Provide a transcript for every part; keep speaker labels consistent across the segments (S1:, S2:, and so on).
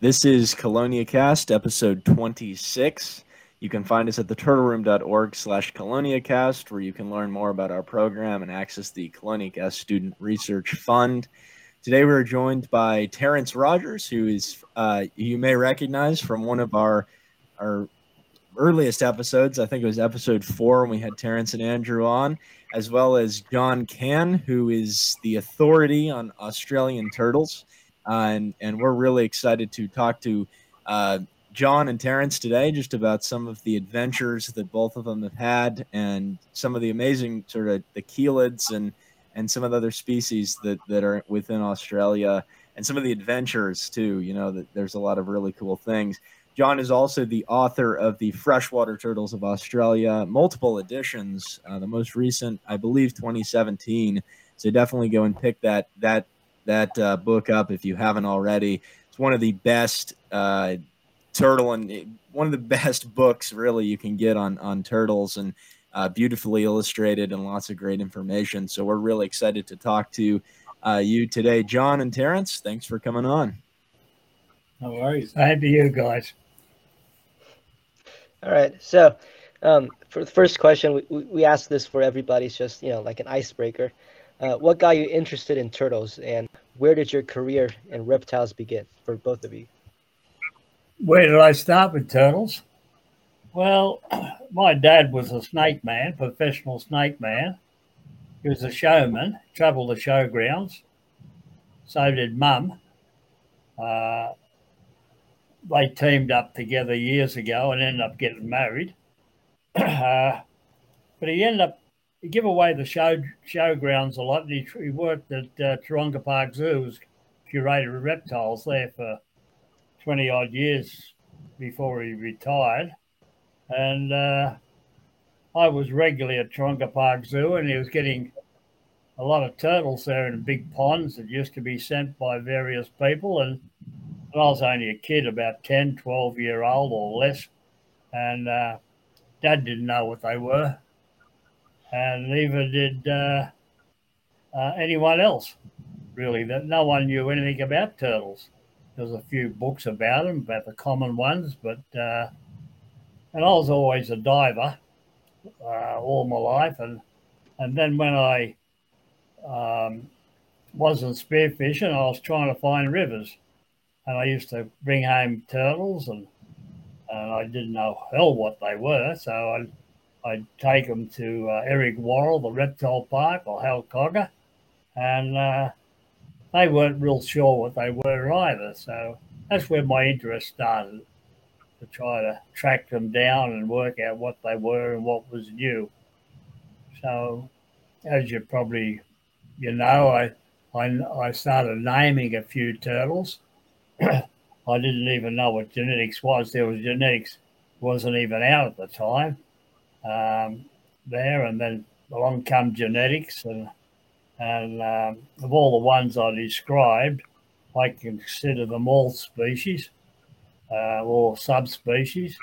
S1: This is CheloniaCast, episode 26. You can find us at theturtleroom.org slash cheloniacast, where you can learn more about our program and access the CheloniaCast Student Research Fund. Today we're joined by Terence Rogers, who is uh, you may recognize from one of our our earliest episodes. I think it was episode four when we had Terence and Andrew on, as well as John Cann, who is the authority on Australian turtles. Uh, and, and we're really excited to talk to uh, John and Terence today just about some of the adventures that both of them have had and some of the amazing sort of the chelids and, and some of the other species that, that are within Australia and some of the adventures too. You know, that there's a lot of really cool things. John is also the author of the Freshwater Turtles of Australia, multiple editions. Uh, the most recent, I believe, 2017. So definitely go and pick that that that uh, book up if you haven't already. It's one of the best uh, turtle and one of the best books really you can get on on turtles and uh, beautifully illustrated and lots of great information. So we're really excited to talk to uh, you today, John and Terence. Thanks for coming on.
S2: No worries. Happy you guys.
S3: All right. So, um, for the first question, we, we asked this for everybody. It's just, you know, like an icebreaker. Uh, what got you interested in turtles and where did your career in reptiles begin for both of you?
S2: Where did I start with turtles? Well, my dad was a snake man, professional snake man. He was a showman, traveled the showgrounds. So did mum. Uh, they teamed up together years ago and ended up getting married. uh, but he ended up he gave away the show showgrounds a lot. He, he worked at uh, Taronga Park Zoo, was curator of reptiles there for twenty odd years before he retired, and uh, I was regularly at Taronga Park Zoo, and he was getting a lot of turtles there in big ponds that used to be sent by various people and and I was only a kid, about 10, 12 year old or less. And uh, dad didn't know what they were. And neither did uh, uh, anyone else, really. That No one knew anything about turtles. There was a few books about them, about the common ones, but uh, and I was always a diver uh, all my life. And, and then when I um, wasn't spearfishing, I was trying to find rivers and I used to bring home turtles, and and I didn't know hell what they were, so I'd, I'd take them to uh, Eric Worrell, the reptile park, or Halcogga, and uh, they weren't real sure what they were either. So that's where my interest started to try to track them down and work out what they were and what was new. So, as you probably you know, I I, I started naming a few turtles I didn't even know what genetics was. There was genetics wasn't even out at the time um, there, and then along come genetics, and and um, of all the ones I described, I consider them all species uh, or subspecies.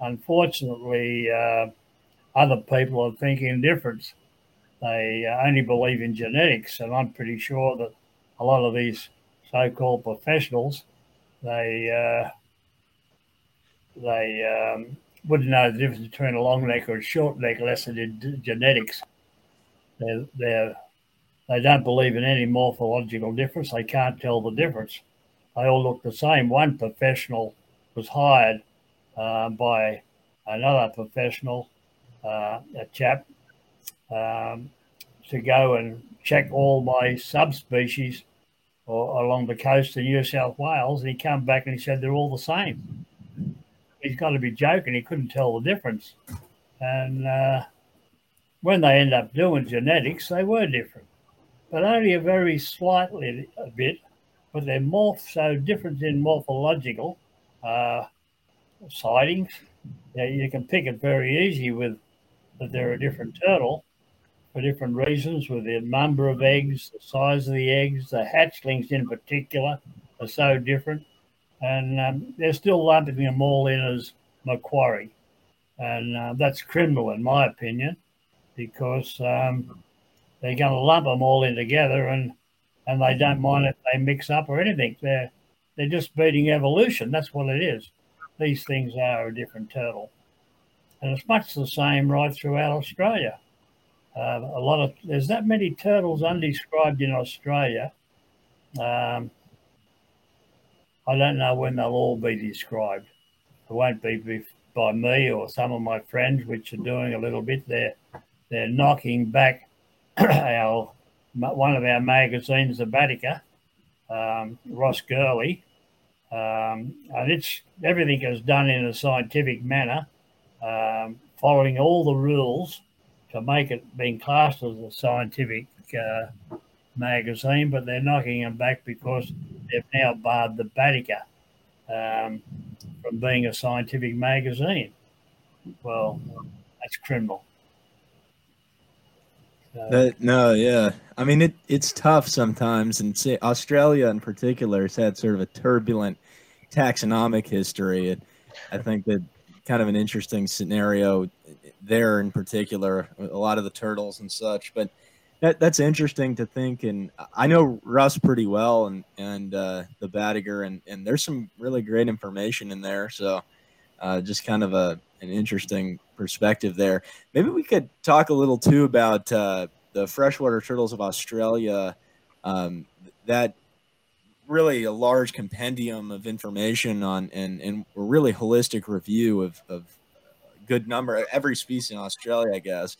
S2: Unfortunately, uh, other people are thinking different. They uh, only believe in genetics, and I'm pretty sure that a lot of these so-called professionals, they uh, they um, wouldn't know the difference between a long neck or a short neck unless they did genetics. They're, they're, they don't believe in any morphological difference. They can't tell the difference. They all look the same. One professional was hired uh, by another professional, uh, a chap, um, to go and check all my subspecies or along the coast of New South Wales, and he came back and he said they're all the same. He's got to be joking. He couldn't tell the difference. And uh, when they end up doing genetics, they were different, but only a very slightly a bit. But they're morph so different in morphological uh, sightings. Yeah, you can pick it very easy with that they're a different turtle for different reasons with the number of eggs, the size of the eggs, the hatchlings in particular are so different. And um, they're still lumping them all in as Macquarie. And uh, that's criminal, in my opinion, because um, they're going to lump them all in together and, and they don't mind if they mix up or anything. They're, they're just beating evolution. That's what it is. These things are a different turtle. And it's much the same right throughout Australia. Uh, a lot of there's that many turtles undescribed in Australia. Um, I don't know when they'll all be described. It won't be by me or some of my friends, which are doing a little bit. They're they're knocking back our one of our magazines, Baedeker, um, Ross Gurley, um, and it's everything is done in a scientific manner, um, following all the rules to make it being classed as a scientific uh, magazine. But they're knocking them back because they've now barred the Baedeker um, from being a scientific magazine. Well, that's criminal.
S1: That, no, yeah. I mean, it, it's tough sometimes, and Australia in particular has had sort of a turbulent taxonomic history. I think that kind of an interesting scenario there in particular, a lot of the turtles and such. But that, that's interesting to think. And I know Russ pretty well, and and uh, the Baedeker, and and there's some really great information in there. So uh, just kind of a an interesting perspective there. Maybe we could talk a little too about uh, the freshwater turtles of Australia. Um, that really a large compendium of information on and, and a really holistic review of, of good number every species in Australia, I guess.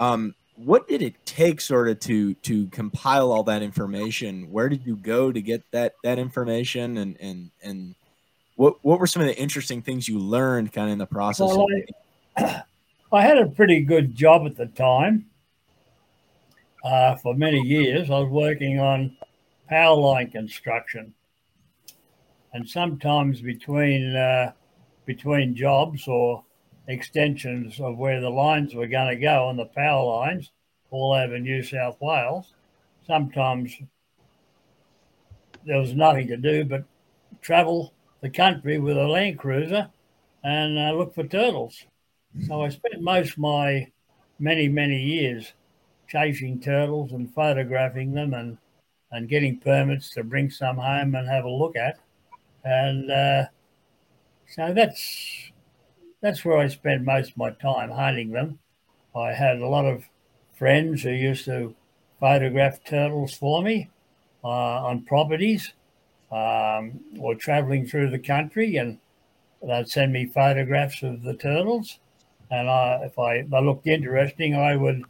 S1: Um, what did it take sort of to to compile all that information? Where did you go to get that that information and and and what what were some of the interesting things you learned kind of in the process? Well,
S2: I, I, had a pretty good job at the time. Uh, for many years, I was working on power line construction, and sometimes between uh, between jobs or extensions of where the lines were going to go on the power lines all over New South Wales, sometimes there was nothing to do but travel the country with a Land Cruiser and uh, look for turtles. So I spent most my many, many years chasing turtles and photographing them and, and getting permits to bring some home and have a look at. And uh, so that's that's where I spent most of my time hunting them. I had a lot of friends who used to photograph turtles for me uh, on properties um, or traveling through the country, and they'd send me photographs of the turtles. And I, if I they looked interesting, I would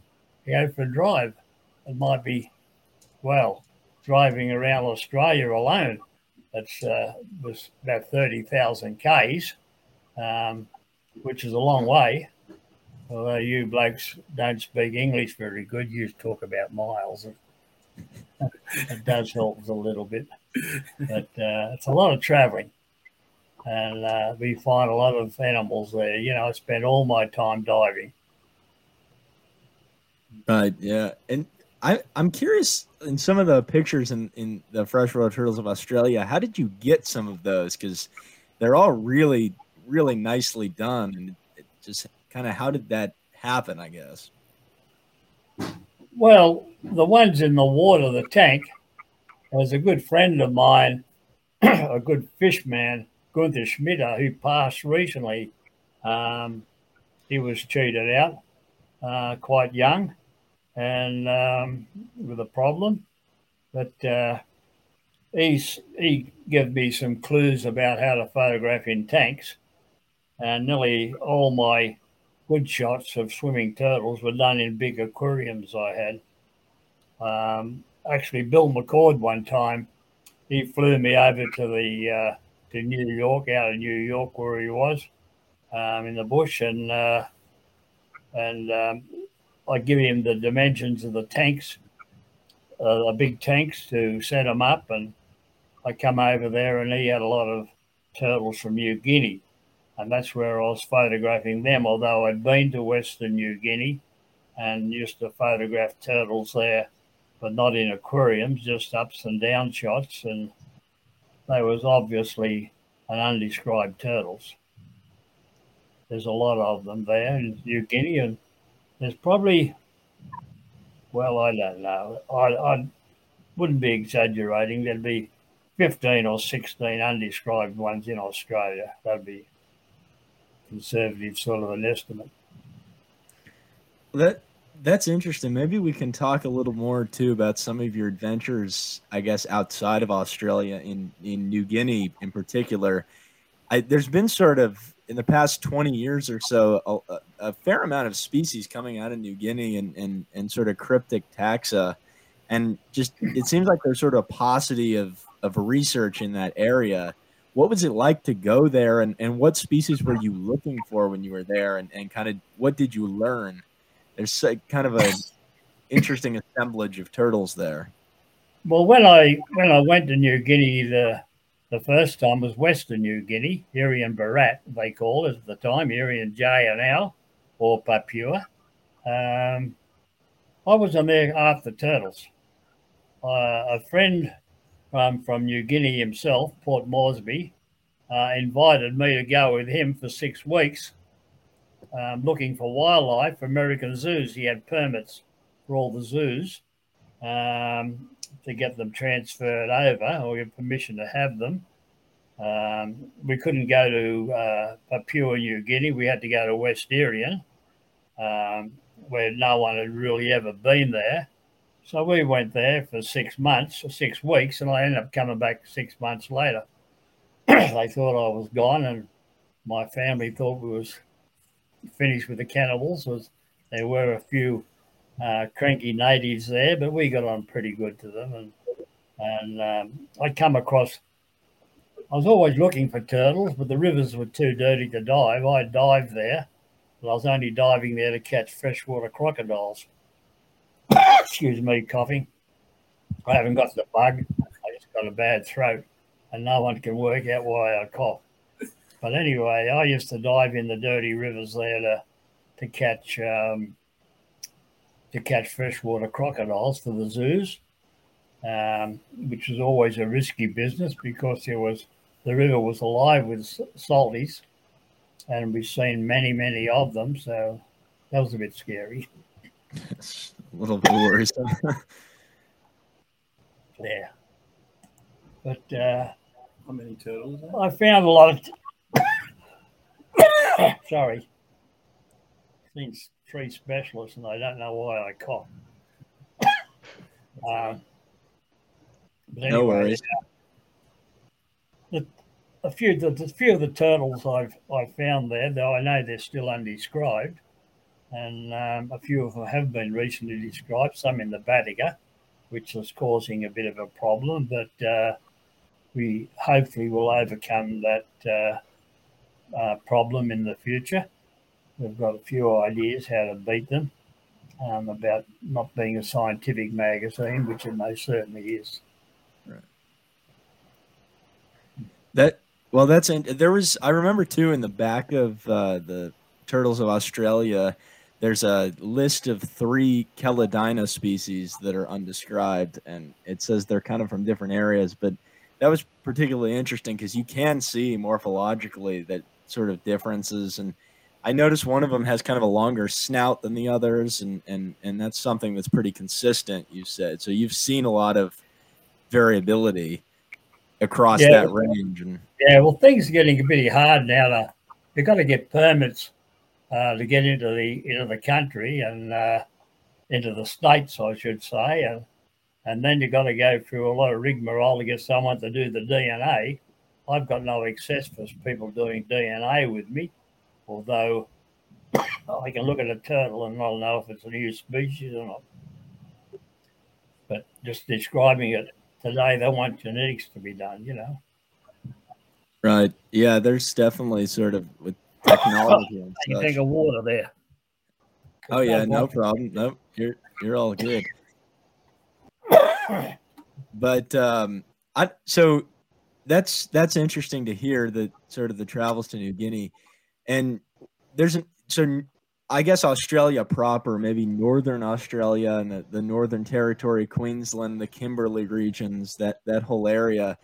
S2: go for a drive. It might be, well, driving around Australia alone. That's uh, was about thirty thousand k's, um, which is a long way. Although you blokes don't speak English very good, you talk about miles. it does help a little bit but uh, it's a lot of traveling. And uh, we find a lot of animals there. You know, I spend all my time diving.
S1: Right. Yeah. And I, I'm curious in some of the pictures in, in the freshwater turtles of Australia, how did you get some of those? Because they're all really, really nicely done. And it just kind of how did that happen, I guess?
S2: Well, the ones in the water, the tank, there's a good friend of mine, a good fish man, Gunther Schmida, who passed recently. Um, he was cheated out uh, quite young and um, with a problem. But uh, he gave me some clues about how to photograph in tanks. And nearly all my good shots of swimming turtles were done in big aquariums I had. Um, actually Bill McCord one time. He flew me over to the uh, to New York, out of New York where he was um, in the bush, and uh, and um, I give him the dimensions of the tanks, uh, the big tanks to set them up, and I come over there, and he had a lot of turtles from New Guinea, and that's where I was photographing them. Although I'd been to Western New Guinea and used to photograph turtles there but not in aquariums, just ups and down shots. And they was obviously an undescribed turtles. There's a lot of them there in New Guinea, and there's probably, well, I don't know. I, I wouldn't be exaggerating. There'd be 15 or 16 undescribed ones in Australia. That'd be conservative sort of an estimate.
S1: That that's interesting. Maybe we can talk a little more too about some of your adventures, I guess, outside of Australia in in New Guinea in particular. I, there's been sort of in the past 20 years or so a, a, fair amount of species coming out of New Guinea and, and, and sort of cryptic taxa. And just it seems like there's sort of a paucity of, of research in that area. What was it like to go there and, and what species were you looking for when you were there and, and kind of what did you learn? There's kind of a interesting assemblage of turtles there.
S2: Well, when I when I went to New Guinea, the the first time was Western New Guinea, Irian Barat, they call it at the time, Irian Jaya or Papua. Um, I was on there after turtles. Uh, a friend um, from New Guinea himself, Port Moresby, uh, invited me to go with him for six weeks um, looking for wildlife for American zoos. He had permits for all the zoos. Um, to get them transferred over or get permission to have them. Um, we couldn't go to uh, Papua New Guinea. We had to go to West Irian, um, where no one had really ever been there. So we went there for six months six weeks, and I ended up coming back six months later. they thought I was gone, and my family thought we was finished with the cannibals. Was there were a few uh, cranky natives there, but we got on pretty good to them. And and um, I come across. I was always looking for turtles, but the rivers were too dirty to dive. I dived there, but I was only diving there to catch freshwater crocodiles. Excuse me, coughing. I haven't got the bug. I just got a bad throat, and no one can work out why I cough. But anyway, I used to dive in the dirty rivers there to to catch um, to catch freshwater crocodiles for the zoos, um, which was always a risky business because there was the river was alive with salties, and we've seen many, many of them. So that was a bit scary.
S1: It's a little bit worrisome.
S2: yeah, but uh,
S4: how many turtles?
S2: I found a lot of. T- Sorry, things tree specialist, and I don't know why I cough. um,
S1: anyway, no worries.
S2: The, a few the, the, few of the turtles I've I found there, though I know they're still undescribed, and um, a few of them have been recently described. Some in the Batiga, which is causing a bit of a problem, but uh, we hopefully will overcome that uh, uh, problem in the future. We've got a few ideas how to beat them um, about not being a scientific magazine, which it most certainly is.
S1: Right. That well, that's there was. I remember too in the back of uh, the Turtles of Australia. There's a list of three Chelodina species that are undescribed, and it says they're kind of from different areas. But that was particularly interesting because you can see morphologically that sort of differences and I noticed one of them has kind of a longer snout than the others, and and and that's something that's pretty consistent. You said so. You've seen a lot of variability across yeah, that range, and
S2: yeah. Well, things are getting pretty hard now. To, you've got to get permits uh, to get into the into the country and uh, into the states, I should say, and and then you've got to go through a lot of rigmarole to get someone to do the DNA. I've got no access for people doing DNA with me although I can look at a turtle and I'll know if it's a new species or not. But just describing it today, they want genetics to be done, you know.
S1: Right. Yeah, there's definitely sort of with technology and
S2: You take a water there.
S1: Oh yeah, no problem. Nope, you're you're all good. but um I so that's that's interesting to hear that sort of the travels to New Guinea and there's an so I guess Australia proper, maybe Northern Australia and the, the Northern Territory, Queensland, the Kimberley regions, that that whole area.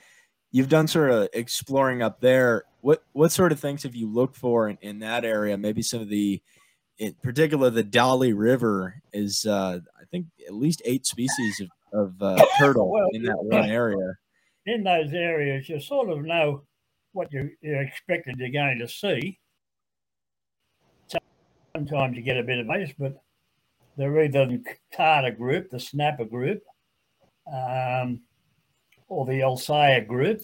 S1: You've done sort of exploring up there. What what sort of things have you looked for in, in that area? Maybe some of the, in particular, the Daly River is, uh, I think, at least eight species of, of uh, turtle well, in that one area.
S2: in those areas, you sort of know what you, you're expected you're going to see. Sometimes you get a bit of base, but they're either the Tartar group, the Snapper group, um, or the Elseya group,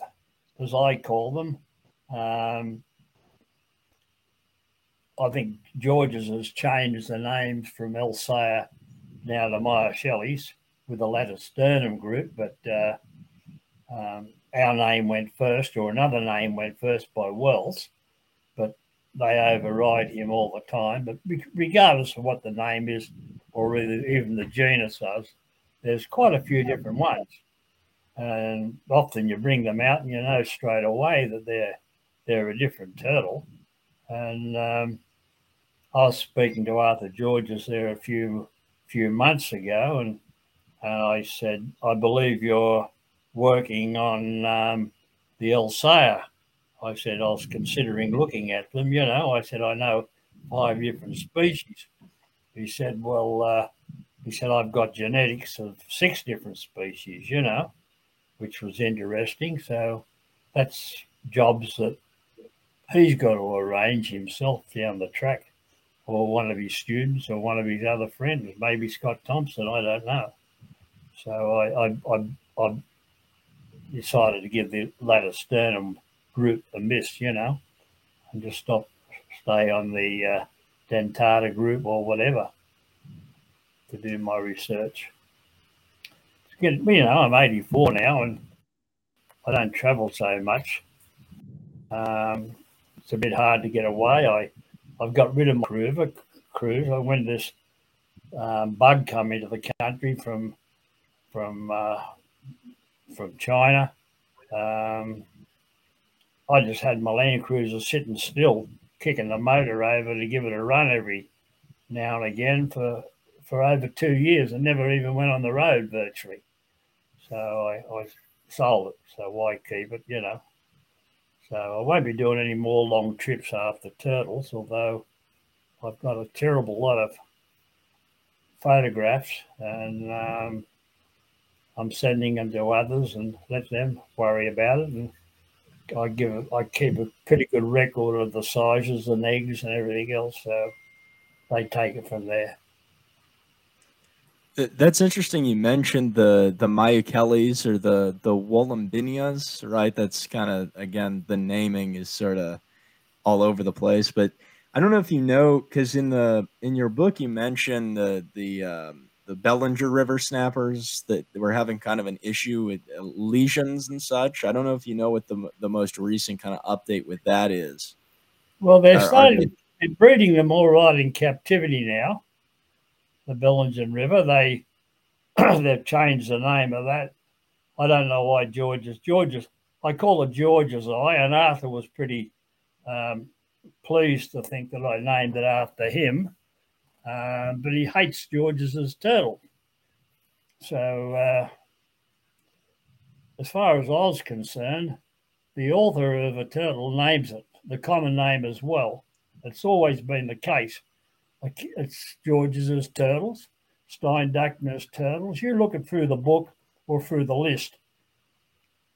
S2: as I call them. Um, I think Georges has changed the names from Elseya now to Myuchelys with the Latisternum group, but uh, um, our name went first, or another name went first by Wells, but they override him all the time. But regardless of what the name is, or even the genus is, there's quite a few different ones. And often you bring them out and you know straight away that they're they're a different turtle. And um, I was speaking to Arthur Georges there a few few months ago, and, and I said, I believe you're working on um, the Elseya. I said I was considering looking at them. You know, I said I know five different species. He said, well, uh, he said I've got genetics of six different species. You know, which was interesting. So that's jobs that he's got to arrange himself down the track, or one of his students, or one of his other friends, maybe Scott Thomson. I don't know. So I I, I, I decided to give the Latisternum group a miss, you know, and just stop, stay on the uh, dentata group or whatever to do my research. Get, you know, I'm 84 now and I don't travel so much. Um, it's a bit hard to get away. I, I've got rid of my cruiser. cruise. I when this um, bug come into the country from from uh, from China. Um, I just had my Land Cruiser sitting still, kicking the motor over to give it a run every now and again for for over two years and never even went on the road virtually. So I, I sold it. So why keep it, you know? So I won't be doing any more long trips after turtles, although I've got a terrible lot of photographs and um, I'm sending them to others and let them worry about it. And I give it, I keep a pretty good record of the sizes and eggs and everything else. So they take it from there.
S1: That's interesting. You mentioned the the Myuchelys or the the Wollumbinias, right? That's kind of again the naming is sort of all over the place. But I don't know if you know because in the in your book you mentioned the the um, the Bellinger River snappers that were having kind of an issue with uh, lesions and such. I don't know if you know what the the most recent kind of update with that is.
S2: Well, they're starting breeding them all right in captivity now. The Bellinger River, they they've changed the name of that. I don't know why George's George's. I call it georgesi, and Arthur was pretty um, pleased to think that I named it after him uh, but he hates George's turtle. So, uh, as far as I was concerned, the author of a turtle names it, the common name as well. It's always been the case. It's George's as turtles, Steindachner's turtles. You're looking through the book or through the list.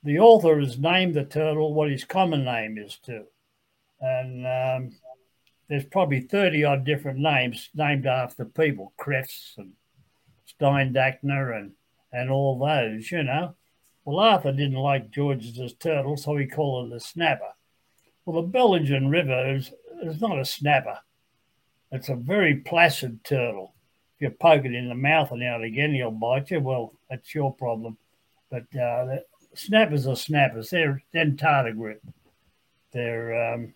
S2: The author has named the turtle what his common name is too. And um, there's probably 30 odd different names named after people, Krefft and Steindachner and, and all those, you know. Well, Arthur didn't like George's turtle, so he called it a snapper. Well, the Bellinger River is, is not a snapper. It's a very placid turtle. If you poke it in the mouth and out again, he'll bite you. Well, that's your problem. But uh, snappers are snappers. They're dentata grip. They're um,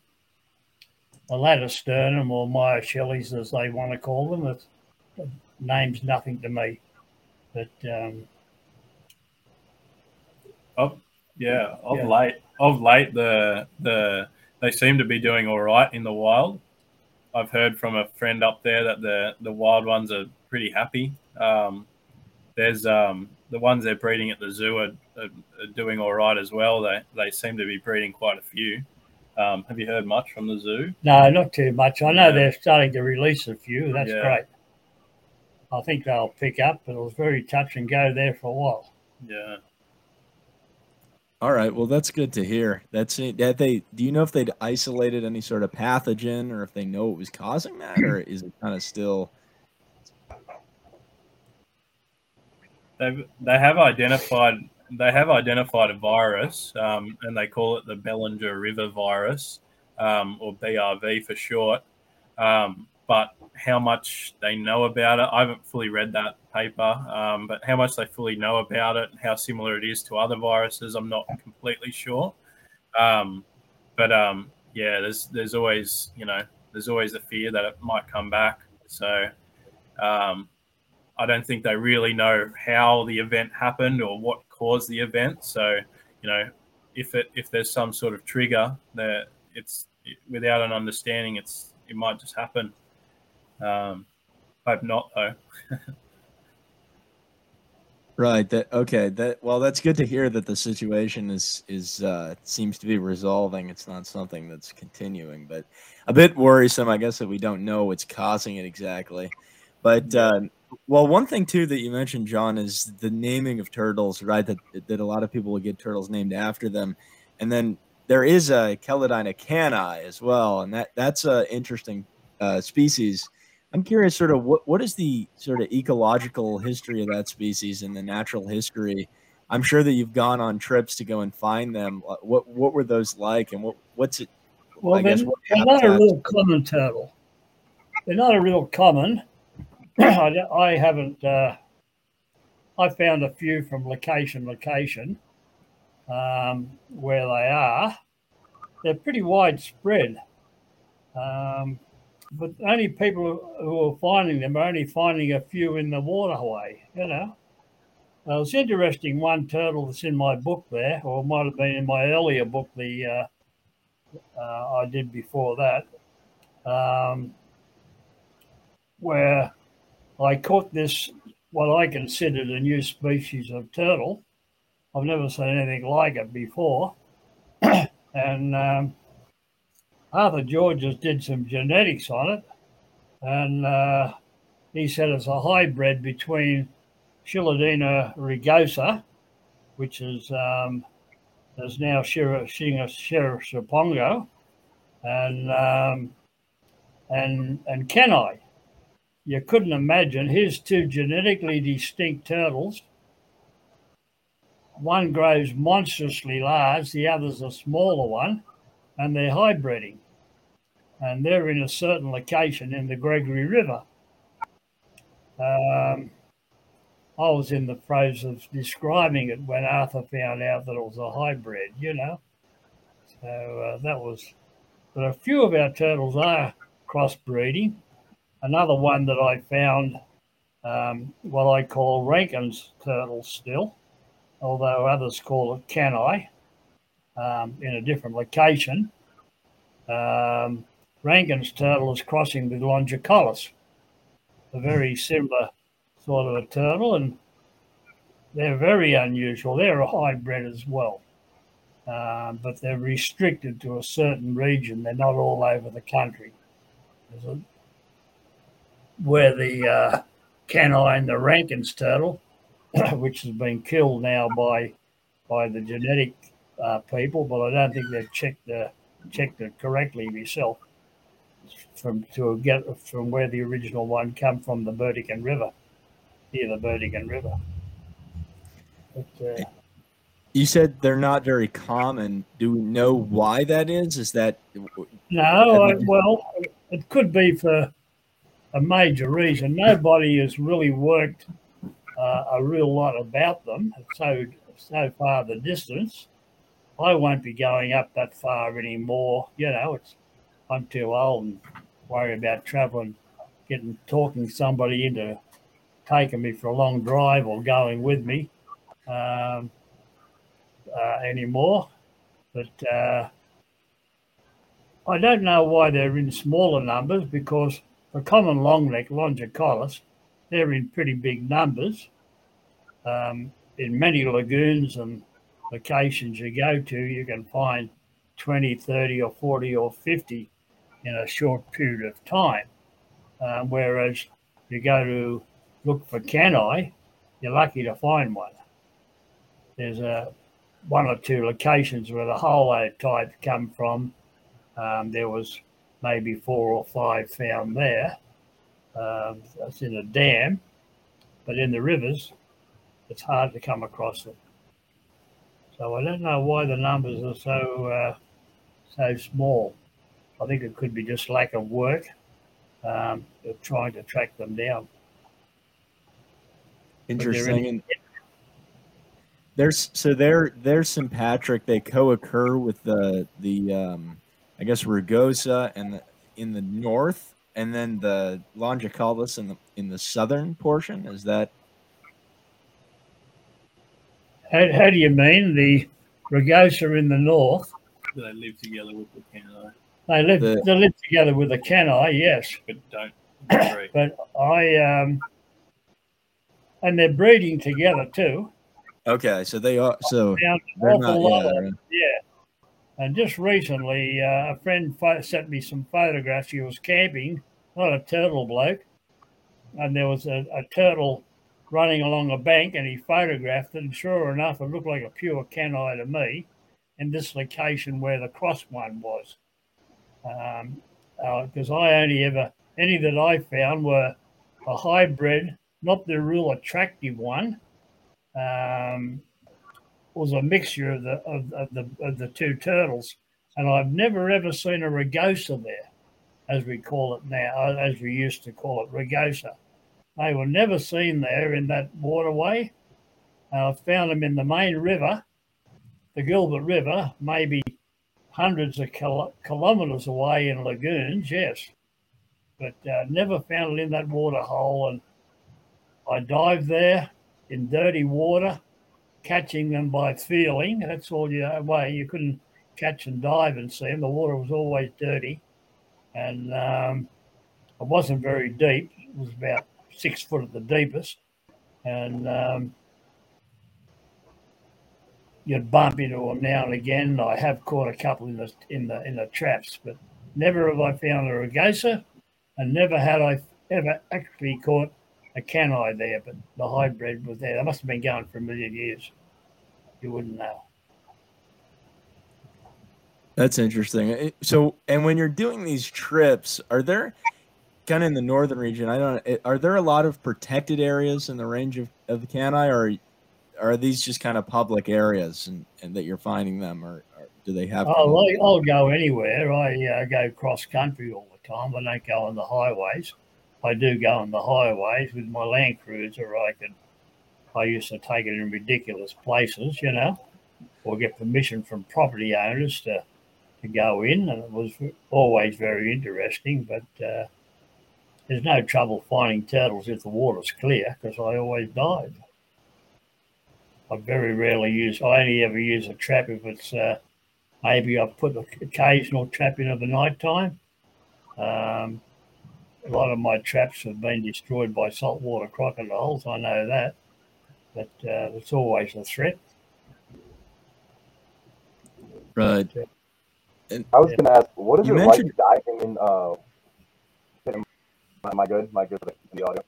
S2: a sternum or Myuchelys, as they want to call them. It, it name's nothing to me. But um,
S4: oh yeah, of yeah. late, of late, the the they seem to be doing all right in the wild. I've heard from a friend up there that the the wild ones are pretty happy. Um, there's um, the ones they're breeding at the zoo are, are, are, doing all right as well. They they seem to be breeding quite a few. Um, have you heard much from the zoo?
S2: No, not too much. I know yeah. they're starting to release a few. That's yeah. great. I think they'll pick up, but it was very touch and go there for a while.
S4: Yeah.
S1: All right. Well, that's good to hear. That's. That they do you know if they'd isolated any sort of pathogen or if they know what was causing that, or is it kind of still?
S4: They they have identified they have identified a virus, um, and they call it the Bellinger River virus, um, or BRV for short. Um, but how much they know about it, I haven't fully read that paper. Um, but how much they fully know about it, how similar it is to other viruses, I'm not completely sure. Um, but um, yeah, there's there's always you know there's always a fear that it might come back. So um, I don't think they really know how the event happened or what caused the event. So you know if it if there's some sort of trigger that it's without an understanding, it's it might just happen. Um, hope not though.
S1: Right. That okay. That well, that's good to hear that the situation is is uh, seems to be resolving. It's not something that's continuing, but a bit worrisome, I guess, that we don't know what's causing it exactly. But uh, well, one thing too that you mentioned, John, is the naming of turtles. Right. That that a lot of people will get turtles named after them, and then there is a Chelodina canni as well, and that that's a interesting uh, species I'm curious, sort of, what what is the sort of ecological history of that species and the natural history? I'm sure that you've gone on trips to go and find them. What what were those like, and what what's it?
S2: Well, I they're, guess, they're not a real common turtle. They're not a real common. I, I haven't. Uh, I found a few from location location um, where they are. They're pretty widespread. Um, but only people who are finding them are only finding a few in the waterway, you know. Uh, it's interesting one turtle that's in my book there, or might have been in my earlier book, the uh, uh, I did before that, um, where I caught this, what I considered a new species of turtle. I've never seen anything like it before. and um, Arthur Georges did some genetics on it, and uh, he said it's a hybrid between Chelodina rugosa, which is um, is now Pongo, and um, and and canni. You couldn't imagine. Here's two genetically distinct turtles. One grows monstrously large, the other's a smaller one, and they're hybriding and they're in a certain location in the Gregory River. Um, I was in the throes of describing it when Arthur found out that it was a hybrid, you know. So uh, that was, but a few of our turtles are crossbreeding. Another one that I found, um, what I call Rankin's turtle still, although others call it canni, um, in a different location. Um, Rankin's turtle is crossing with Longicollis, a very similar sort of a turtle, and they're very unusual. They're a hybrid as well, uh, but they're restricted to a certain region. They're not all over the country. A, where the uh, canni, the Rankin's turtle, which has been killed now by by the genetic uh, people, but I don't think they've checked the checked it correctly myself from to get from where the original one come from the Burdekin River, near the Burdekin River. But, uh,
S1: you said they're not very common. Do we know why that is? Is that
S2: no? I, well, it could be for a major reason. Nobody has really worked uh, a real lot about them. So so far the distance. I won't be going up that far anymore. You know, it's I'm too old and worry about traveling, getting talking somebody into taking me for a long drive or going with me um, uh, anymore. But uh, I don't know why they're in smaller numbers because the common longneck Longicollis, they're in pretty big numbers. Um, in many lagoons and locations you go to, you can find 20, 30, or 40 or 50 in a short period of time. Um, whereas you go to look for canni, you're lucky to find one. There's a one or two locations where the holo type come from. Um, there was maybe four or five found there. Um, that's in a dam, but in the rivers, it's hard to come across them. So I don't know why the numbers are so uh, so small. I think it could be just lack of work um, of trying to track them down.
S1: Interesting. And there's so they're they're sympatric. They co-occur with the the um, I guess Rugosa and the, in the north, and then the Longicollis in the in the southern portion. Is that?
S2: How, how do you mean the Rugosa in the north?
S4: Do they live together with the canni?
S2: They live
S1: The-
S2: they live together with the canni, yes.
S4: But don't agree.
S2: But I um, and they're breeding together too.
S1: Okay, so they are. So
S2: Found
S1: they're not. Yeah,
S2: of Yeah. And just recently, uh, a friend pho- sent me some photographs. He was camping, not a turtle bloke, and there was a, a turtle running along a bank, and he photographed it. And sure enough, it looked like a pure canni to me, in this location where the cross one was. Because I only ever any that I found were a hybrid, not the real attractive one. Um, was a mixture of the of, of the of the two turtles, and I've never ever seen a rugosa there, as we call it now, uh, as we used to call it, rugosa. They were never seen there in that waterway. Uh, I found them in the main river, the Gilbert River, maybe hundreds of kilo- kilometres away in lagoons. Yes, but uh, never found it in that water hole. And I dived there in dirty water catching them by feeling. That's all you way. You couldn't catch and dive and see them. The water was always dirty, and um, it wasn't very deep. It was about six foot at the deepest, and um, you'd bump into them now and again. I have caught a couple in the in the in the traps, but never have I found a rugosa, and never had I ever actually caught a canni there, but the hybrid was there. They must have been going for a million years. You wouldn't know.
S1: That's interesting. So, and when you're doing these trips, are there kind of in the northern region? I don't. Are there a lot of protected areas in the range of of the canni, or are these just kind of public areas and, and that you're finding them, or, or do they have?
S2: Oh, well, I'll go anywhere. I uh, go cross country all the time. I don't go on the highways. I do go on the highways with my Land Cruiser. I could. I used to take it in ridiculous places, you know, or get permission from property owners to to go in, and it was always very interesting. But uh, there's no trouble finding turtles if the water's clear because I always dive. I very rarely use. I only ever use a trap if it's. Uh, maybe I put an occasional trap in of the night time. Um, a lot of my traps have been destroyed by saltwater crocodiles. I know that, but uh, it's always a threat.
S1: Right.
S5: I was going to ask, what is
S1: You
S5: it
S1: mentioned-
S5: like diving in? Uh, am am I good? Am I good for the, the audio?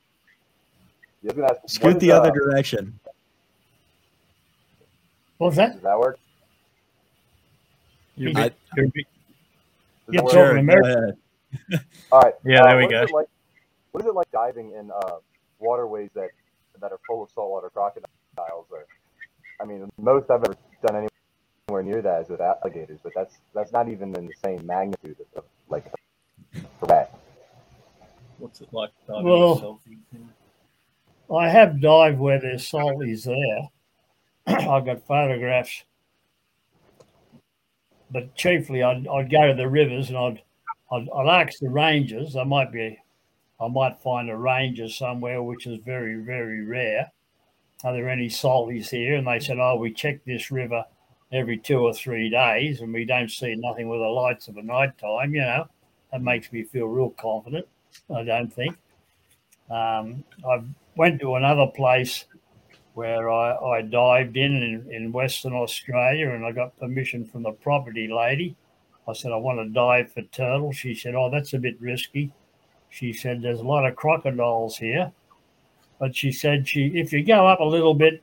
S5: Yeah, I was going to ask, what
S1: Scoot
S5: is,
S1: the other
S5: uh,
S1: direction.
S2: What was that?
S5: Does that work?
S4: You're
S1: I-
S4: you're bit-
S5: Does
S2: Yeah,
S5: that
S2: sure.
S1: Sure,
S2: America-
S1: go ahead.
S5: All right.
S4: Yeah,
S5: uh,
S4: there we go.
S5: like, what is it like diving in uh, waterways that that are full of saltwater crocodiles? Or, I mean, most I've ever done anywhere near that is with alligators, but that's that's not even in the same magnitude of, of like for that.
S4: What's it like diving
S2: Well-? I have dived where there's salties there. I've got photographs, but chiefly I'd, I'd go to the rivers and I'd, I'd I'd ask the rangers. There might be, I might find a ranger somewhere, which is very very rare. Are there any salties here? And they said, oh, we check this river every two or three days, and we don't see nothing with the lights of a night time. You know, that makes me feel real confident. I don't think. Um, I went to another place where I, I dived in, in in Western Australia and I got permission from the property lady. I said, I want to dive for turtles. She said, Oh, that's a bit risky. She said, There's a lot of crocodiles here. But she said, she if you go up a little bit,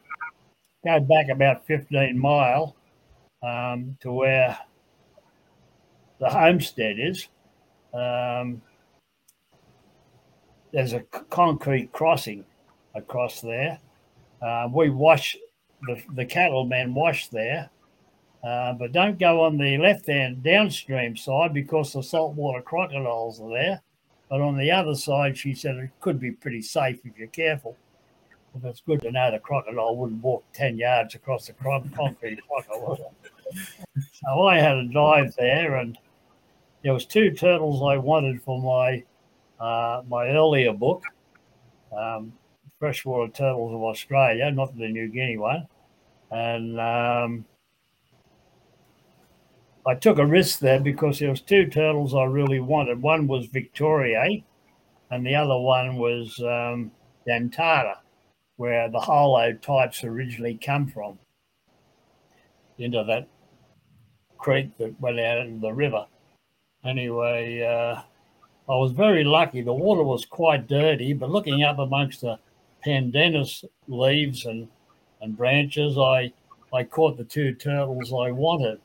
S2: go back about 15 mile, um, to where the homestead is. Um, there's a concrete crossing across there. Uh, we wash the, the cattlemen wash there, uh, but don't go on the left hand downstream side because the saltwater crocodiles are there. But on the other side, she said it could be pretty safe if you're careful. But it's good to know the crocodile wouldn't walk 10 yards across the concrete crocodile. so I had a dive there, and there was two turtles I wanted for my uh, my earlier book, um, Freshwater Turtles of Australia, not the New Guinea one. And um, I took a risk there because there was two turtles I really wanted. One was Victoria, and the other one was um, Dentata, where the holo types originally come from, into that creek that went out into the river. Anyway, uh, I was very lucky. The water was quite dirty, but looking up amongst the pandanus leaves and, and branches, I, I caught the two turtles I wanted.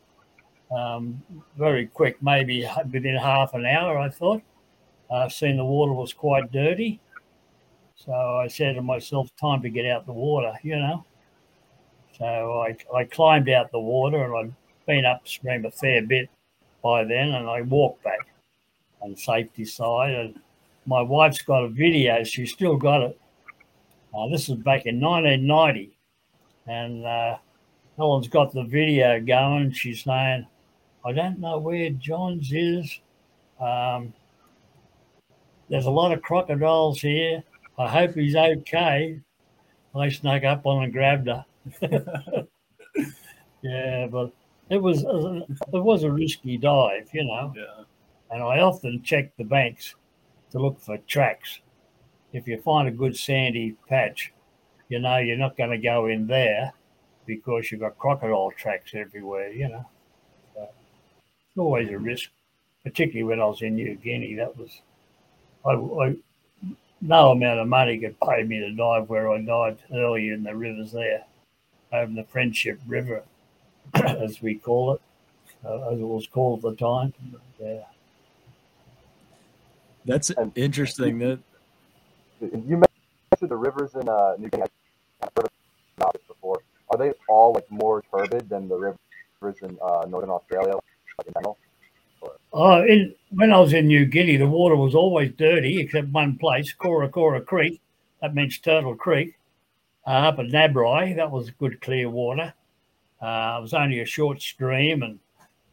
S2: Um, very quick, maybe within half an hour, I thought. I've seen the water was quite dirty. So I said to myself, time to get out the water, you know. So I, I climbed out the water and I'd been upstream a fair bit by then and I walked back on safety side. And my wife's got a video. She still got it. Uh, this is back in 1990. And uh, Helen's got the video going. She's saying, I don't know where John's is. Um, there's a lot of crocodiles here. I hope he's okay. I snuck up on and grabbed her. yeah, but it was it was a risky dive, you know.
S4: Yeah.
S2: And I often check the banks to look for tracks. If you find a good sandy patch, you know you're not going to go in there because you've got crocodile tracks everywhere, you know. So it's always a risk, particularly when I was in New Guinea. That was, I, I no amount of money could pay me to dive where I dived earlier in the rivers there, over the Friendship River, as we call it, uh, as it was called at the time. Yeah.
S1: That's interesting. That
S5: you mentioned the rivers in uh, New Guinea. I've heard about this before. Are they all like more turbid than the rivers in uh, northern Australia, like in general?
S2: Oh, in, when I was in New Guinea, the water was always dirty except one place, Korakora Creek. That means Turtle Creek. Uh, up at Nabri, that was good clear water. Uh, it was only a short stream and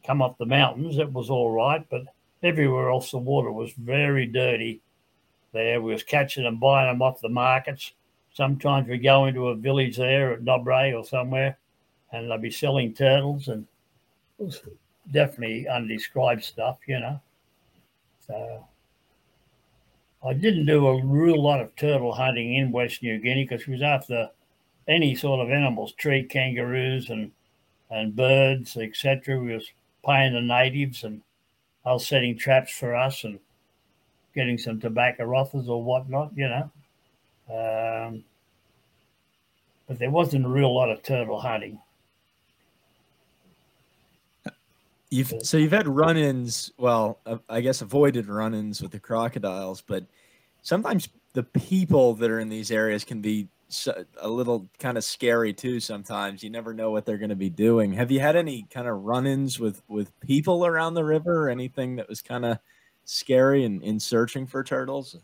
S2: come up the mountains. It was all right, but everywhere else the water was very dirty. There we was catching and buying them off the markets. Sometimes we go into a village there at Dobre or somewhere, and they'd be selling turtles, and it was definitely undescribed stuff, you know. So I didn't do a real lot of turtle hunting in West New Guinea because we was after any sort of animals, tree kangaroos and and birds, etc. We was paying the natives and they were setting traps for us and getting some tobacco offers or whatnot, you know. Um, but there wasn't a real lot of turtle hunting.
S1: You've so you've had run-ins. Well, uh, I guess avoided run-ins with the crocodiles, but sometimes the people that are in these areas can be a little kind of scary too. Sometimes you never know what they're going to be doing. Have you had any kind of run-ins with with people around the river, or anything that was kind of scary in, in searching for turtles?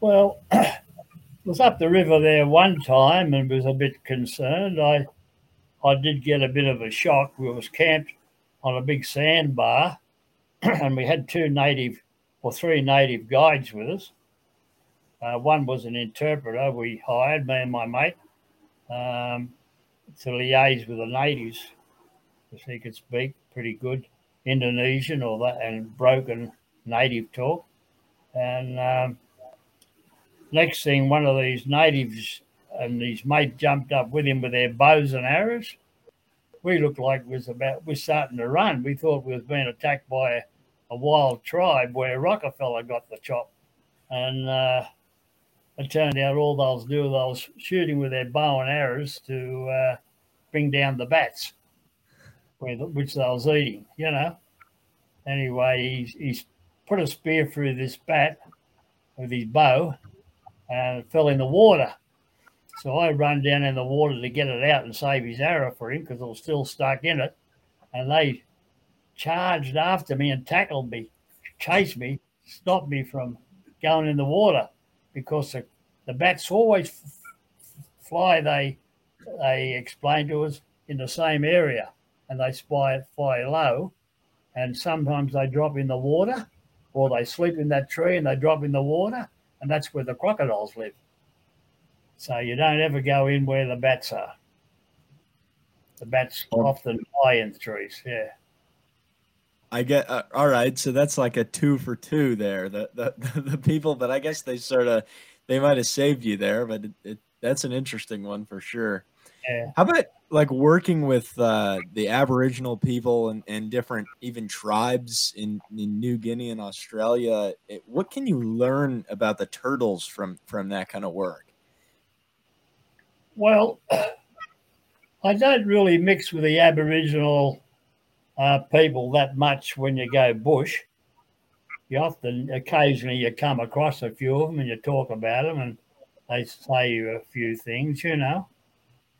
S2: Well, I was up the river there one time and was a bit concerned. I I did get a bit of a shock. We was camped on a big sandbar, and we had two native or three native guides with us. Uh, one was an interpreter we hired, me and my mate, um, to liaise with the natives because he could speak pretty good Indonesian or that and broken native talk. And um, next thing, one of these natives and his mate jumped up with him with their bows and arrows we looked like we was about we're starting to run. We thought we was being attacked by a, a wild tribe where Rockefeller got the chop, and uh, it turned out all doing they was shooting with their bow and arrows to uh, bring down the bats. which they was eating, you know. Anyway, he's, he's put a spear through this bat with his bow and it fell in the water. So I run down in the water to get it out and save his arrow for him because it was still stuck in it. And they charged after me and tackled me, chased me, stopped me from going in the water because the, the bats always f- fly, they, they explained to us, in the same area and they fly, fly low. And sometimes they drop in the water or they sleep in that tree and they drop in the water. And that's where the crocodiles live. So you don't ever go in where the bats are. The bats
S1: Oh.
S2: often fly in trees. Yeah.
S1: I get uh, all right. So that's like a two for two there. The the, the people, but I guess they sort of they might have saved you there, but it, it, that's an interesting one for sure.
S2: Yeah.
S1: How about like working with uh, the Aboriginal people and, and different even tribes in, in New Guinea and Australia? It, what can you learn about the turtles from from that kind of work?
S2: Well, I don't really mix with the Aboriginal uh, people that much when you go bush. You often, occasionally, you come across a few of them and you talk about them and they say you a few things, you know.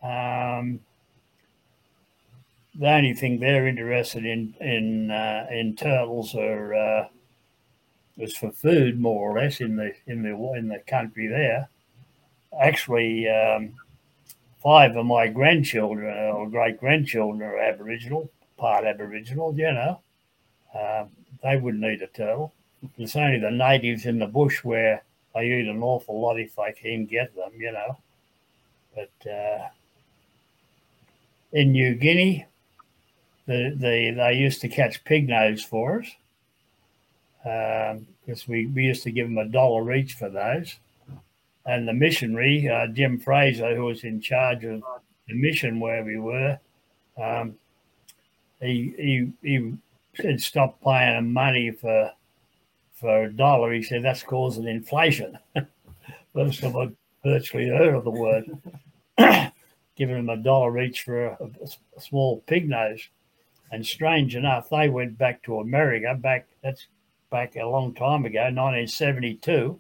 S2: Um, the only thing they're interested in in uh, in turtles are uh, is for food, more or less, in the in the in the country there. Actually, um, five of my grandchildren or great grandchildren are Aboriginal, part Aboriginal, you know. Um, they wouldn't eat a turtle. It's only the natives in the bush where they eat an awful lot if they can get them, you know. But uh, in New Guinea, the, the, they used to catch pig nose for us because we, we used to give them a dollar each for those and the missionary, uh, Jim Fraser, who was in charge of the mission where we were, um, he, he, he said, stop paying money for, for a dollar. He said, that's causing inflation. First time I virtually heard of the word. Giving him a dollar each for a, a small pig nose. And strange enough, they went back to America, back, that's back a long time ago, 1972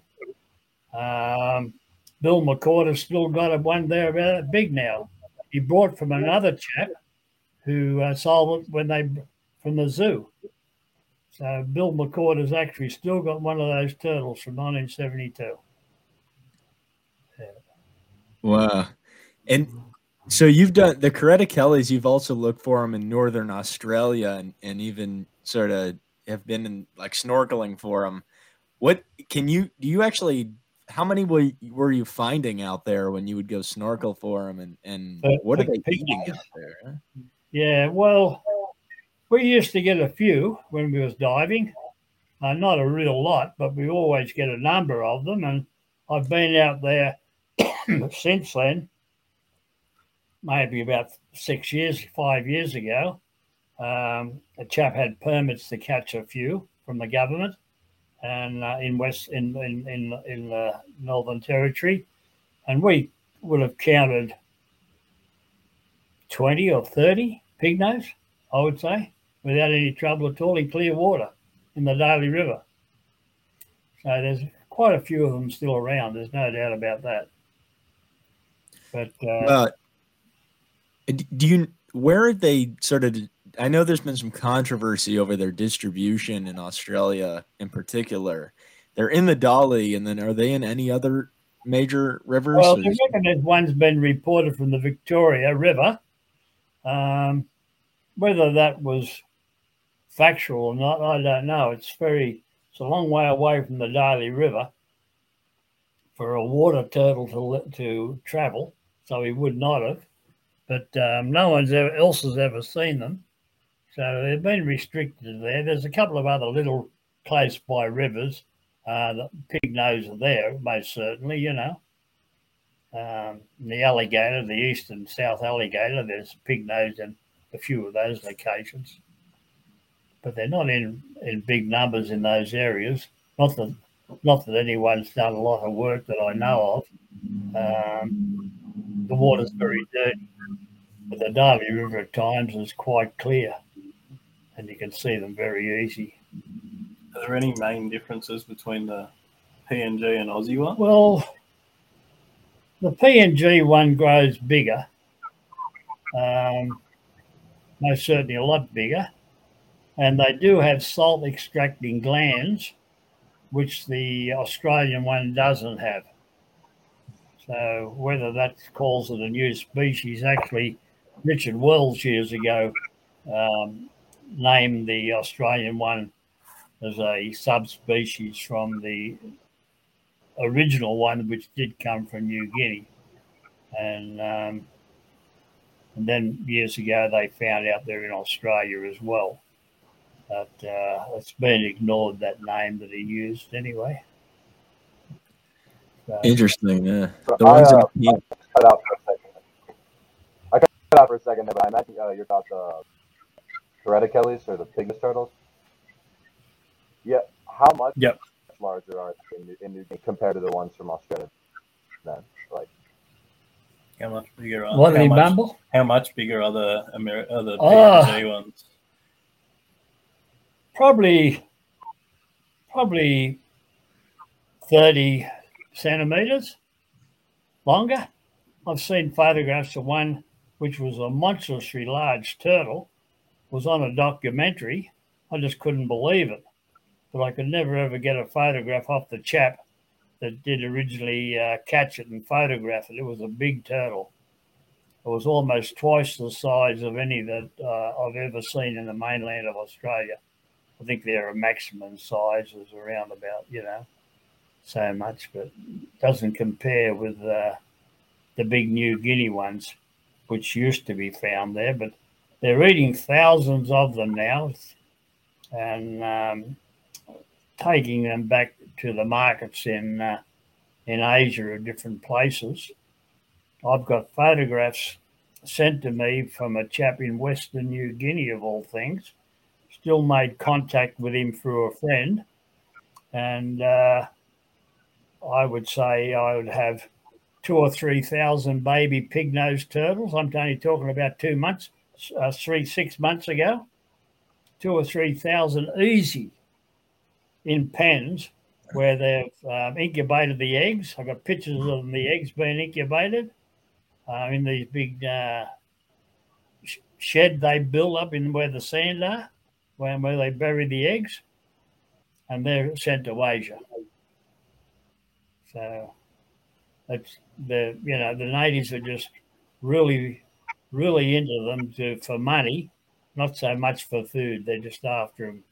S2: um, Bill McCord has still got one there about big now. He brought from another chap who uh, sold it when they from the zoo. So Bill McCord has actually still got one of those turtles from 1972.
S1: Wow. And so you've done the Carettochelys, you've also looked for them in Northern Australia and, and even sort of have been in like snorkeling for them. What can you, do you actually, how many were, you- were you finding out there when you would go snorkel for them and, and
S2: Uh,
S1: what are they eating out there?
S2: Yeah, well, we used to get a few when we was diving. Uh, not a real lot, but we always get a number of them. And I've been out there since then, maybe about six years, five years ago. Um, a chap had permits to catch a few from the government, and uh, in West in in in, in the Northern Territory, and we would have counted 20 or 30 pig nose, I would say, without any trouble at all in clear water in the Daly River. So there's quite a few of them still around. There's no doubt about that. But uh,
S1: Uh, do you, where are they sort of, I know there's been some controversy over their distribution in Australia in particular. They're in the Daly, and then are they in any other major rivers?
S2: well, I reckon that one's been reported from the Victoria River. Um, whether that was factual or not, I don't know. It's very, it's a long way away from the Daly River for a water turtle to to travel, so he would not have. But um, no one's ever, else has ever seen them, so they've been restricted there. There's a couple of other little close by rivers. Uh, the pig nose are there, most certainly, you know. Um, the alligator, the east and south alligator, there's pig nose in a few of those locations. But they're not in, in big numbers in those areas. Not that not that anyone's done a lot of work that I know of. Um, the water's very dirty. But the Daly River at times is quite clear, and you can see them very easy.
S4: Are there any main differences between the PNG and Aussie one?
S2: Well, the PNG one grows bigger, um, most certainly a lot bigger, and they do have salt extracting glands, which the Australian one doesn't have. So whether that calls it a new species, actually, Richard Wells years ago um, named the Australian one as a subspecies from the original one, which did come from New Guinea. And, um, and then years ago, they found out they're in Australia as well. But uh, it's been ignored, that name that he used anyway. So,
S1: Interesting. Yeah. The
S5: I,
S1: ones in
S5: uh,
S1: the pink-
S5: cut out for a second. I cut out for a second there, but I imagine uh, you're about the Kelly's or the Pygmus turtles. Yeah, how much
S4: Yep.
S5: Larger are they in, New- in New Guinea compared to the ones from Australia? Then, like,
S4: How much bigger are
S2: what
S4: how much,
S2: bumble?
S4: how much bigger are the Ameri- are the
S2: Oh.
S4: Ones?
S2: Probably, probably 30 centimeters longer. I've seen photographs of one which was a monstrously large turtle, was on a documentary. I just couldn't believe it. But I could never ever get a photograph off the chap that did originally uh, catch it and photograph it. It was a big turtle. It was almost twice the size of any that uh, I've ever seen in the mainland of Australia. I think their maximum size is around about, you know, so much, but doesn't compare with uh, the big New Guinea ones, which used to be found there. But they're eating thousands of them now and um, taking them back to the markets in uh, in Asia or different places. I've got photographs sent to me from a chap in Western New Guinea, of all things. Still made contact with him through a friend, and uh, I would say I would have two or three thousand baby pig nosed turtles. I'm only talking about two months, uh, three, six months ago. Two or three thousand easy in pens where they've um, incubated the eggs. I've got pictures of the eggs being incubated uh, in these big uh, sh- shed they build up in where the sand are, where, where they bury the eggs, and they're sent to Asia. So that's the you know the natives are just really really into them to for money, not so much for food. They're just after them.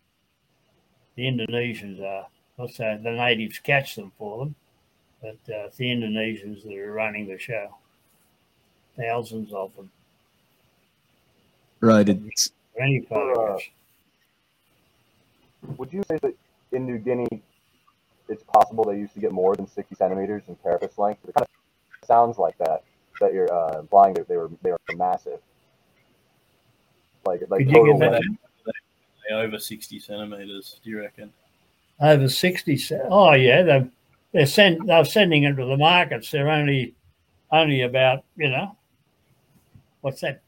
S2: The Indonesians are. Not so the natives catch them for them, but uh, it's the Indonesians that are running the show. Thousands of them.
S1: right. It's
S2: Any photographs.
S5: would you say that in New Guinea, it's possible they used to get more than 60 centimeters in carapace length? It kind of sounds like that. That you're uh, implying that they were they were massive. Like like
S2: Could you
S5: total
S2: get that?
S5: length.
S4: They're over sixty centimeters. Do you reckon?
S2: over 60 ce- oh yeah they're they're send they're sending them to the markets they're only only about you know what's that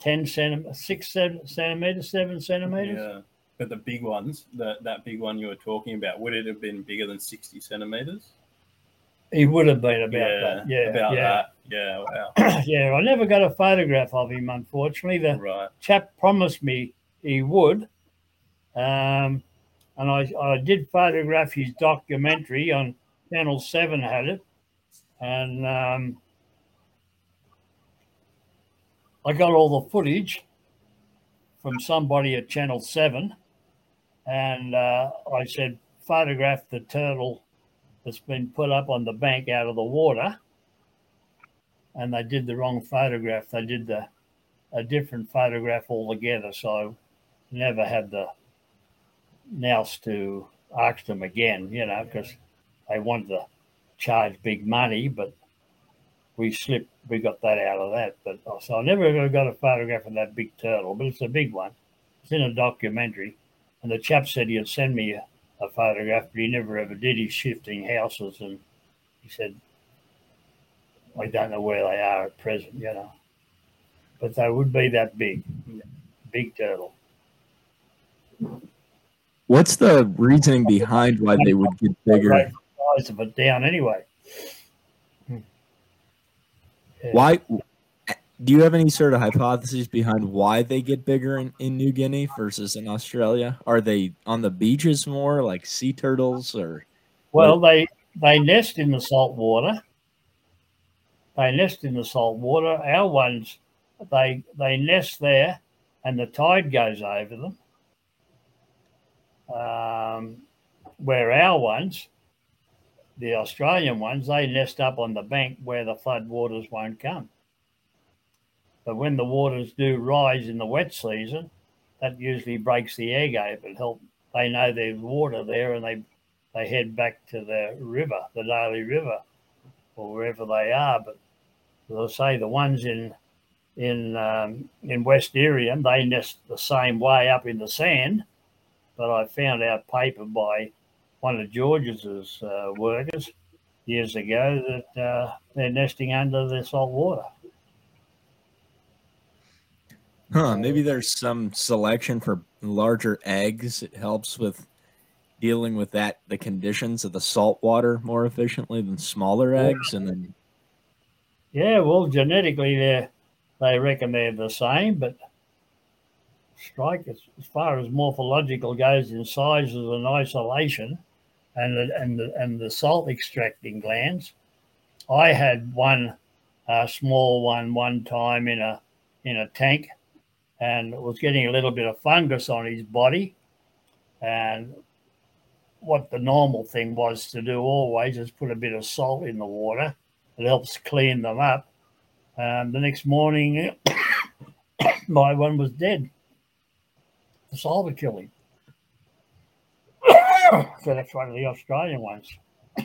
S2: 10 centimeters 6 seven centimeters 7 centimeters
S4: Yeah. But the big ones, that that big one you were talking about, would it have been bigger than sixty centimeters?
S2: he would have been about that yeah
S4: about
S2: yeah
S4: that. Yeah. Wow.
S2: yeah i never got a photograph of him unfortunately the
S4: right.
S2: chap promised me he would um and I, I did photograph his documentary on Channel 7 had it. And um, I got all the footage from somebody at Channel 7. And uh, I said, photograph the turtle that's been put up on the bank out of the water. And they did the wrong photograph. They did the a different photograph altogether. So never had the nous to ask them again, you know, because they wanted to charge big money, but we slipped, we got that out of that. But so I never ever got a photograph of that big turtle, but it's a big one. It's in a documentary. And the chap said he'd send me a, a photograph, but he never ever did. He's shifting houses and he said, I don't know where they are at present, you know. but they would be that big, big turtle.
S1: What's the reasoning behind why they would get bigger?
S2: Right size of it down anyway. Hmm.
S1: Why? Do you have any sort of hypotheses behind why they get bigger in, in New Guinea versus in Australia? Are they on the beaches more, like sea turtles, or?
S2: Well, they they nest in the salt water. They nest in the salt water. Our ones, they they nest there, and the tide goes over them. Um, where our ones, the Australian ones, they nest up on the bank where the flood waters won't come. But when the waters do rise in the wet season, that usually breaks the egg open. Help they know there's water there, and they they head back to the river, the Daly River, or wherever they are. But as I say, the ones in in um, in West Irian, they nest the same way up in the sand. But I found out paper by one of George's uh, workers years ago that uh, they're nesting under the salt water.
S1: Huh, maybe there's some selection for larger eggs. It helps with dealing with that the conditions of the salt water more efficiently than smaller eggs and then
S2: yeah well genetically they they reckon they're the same but strike as, far as morphological goes in sizes and isolation and the, and the, and the salt extracting glands i had one uh, small one one time in a in a tank and was getting a little bit of fungus on his body and what the normal thing was to do always is put a bit of salt in the water. It helps clean them up. Um, the next morning, my one was dead. The salt had so that's one of the Australian ones.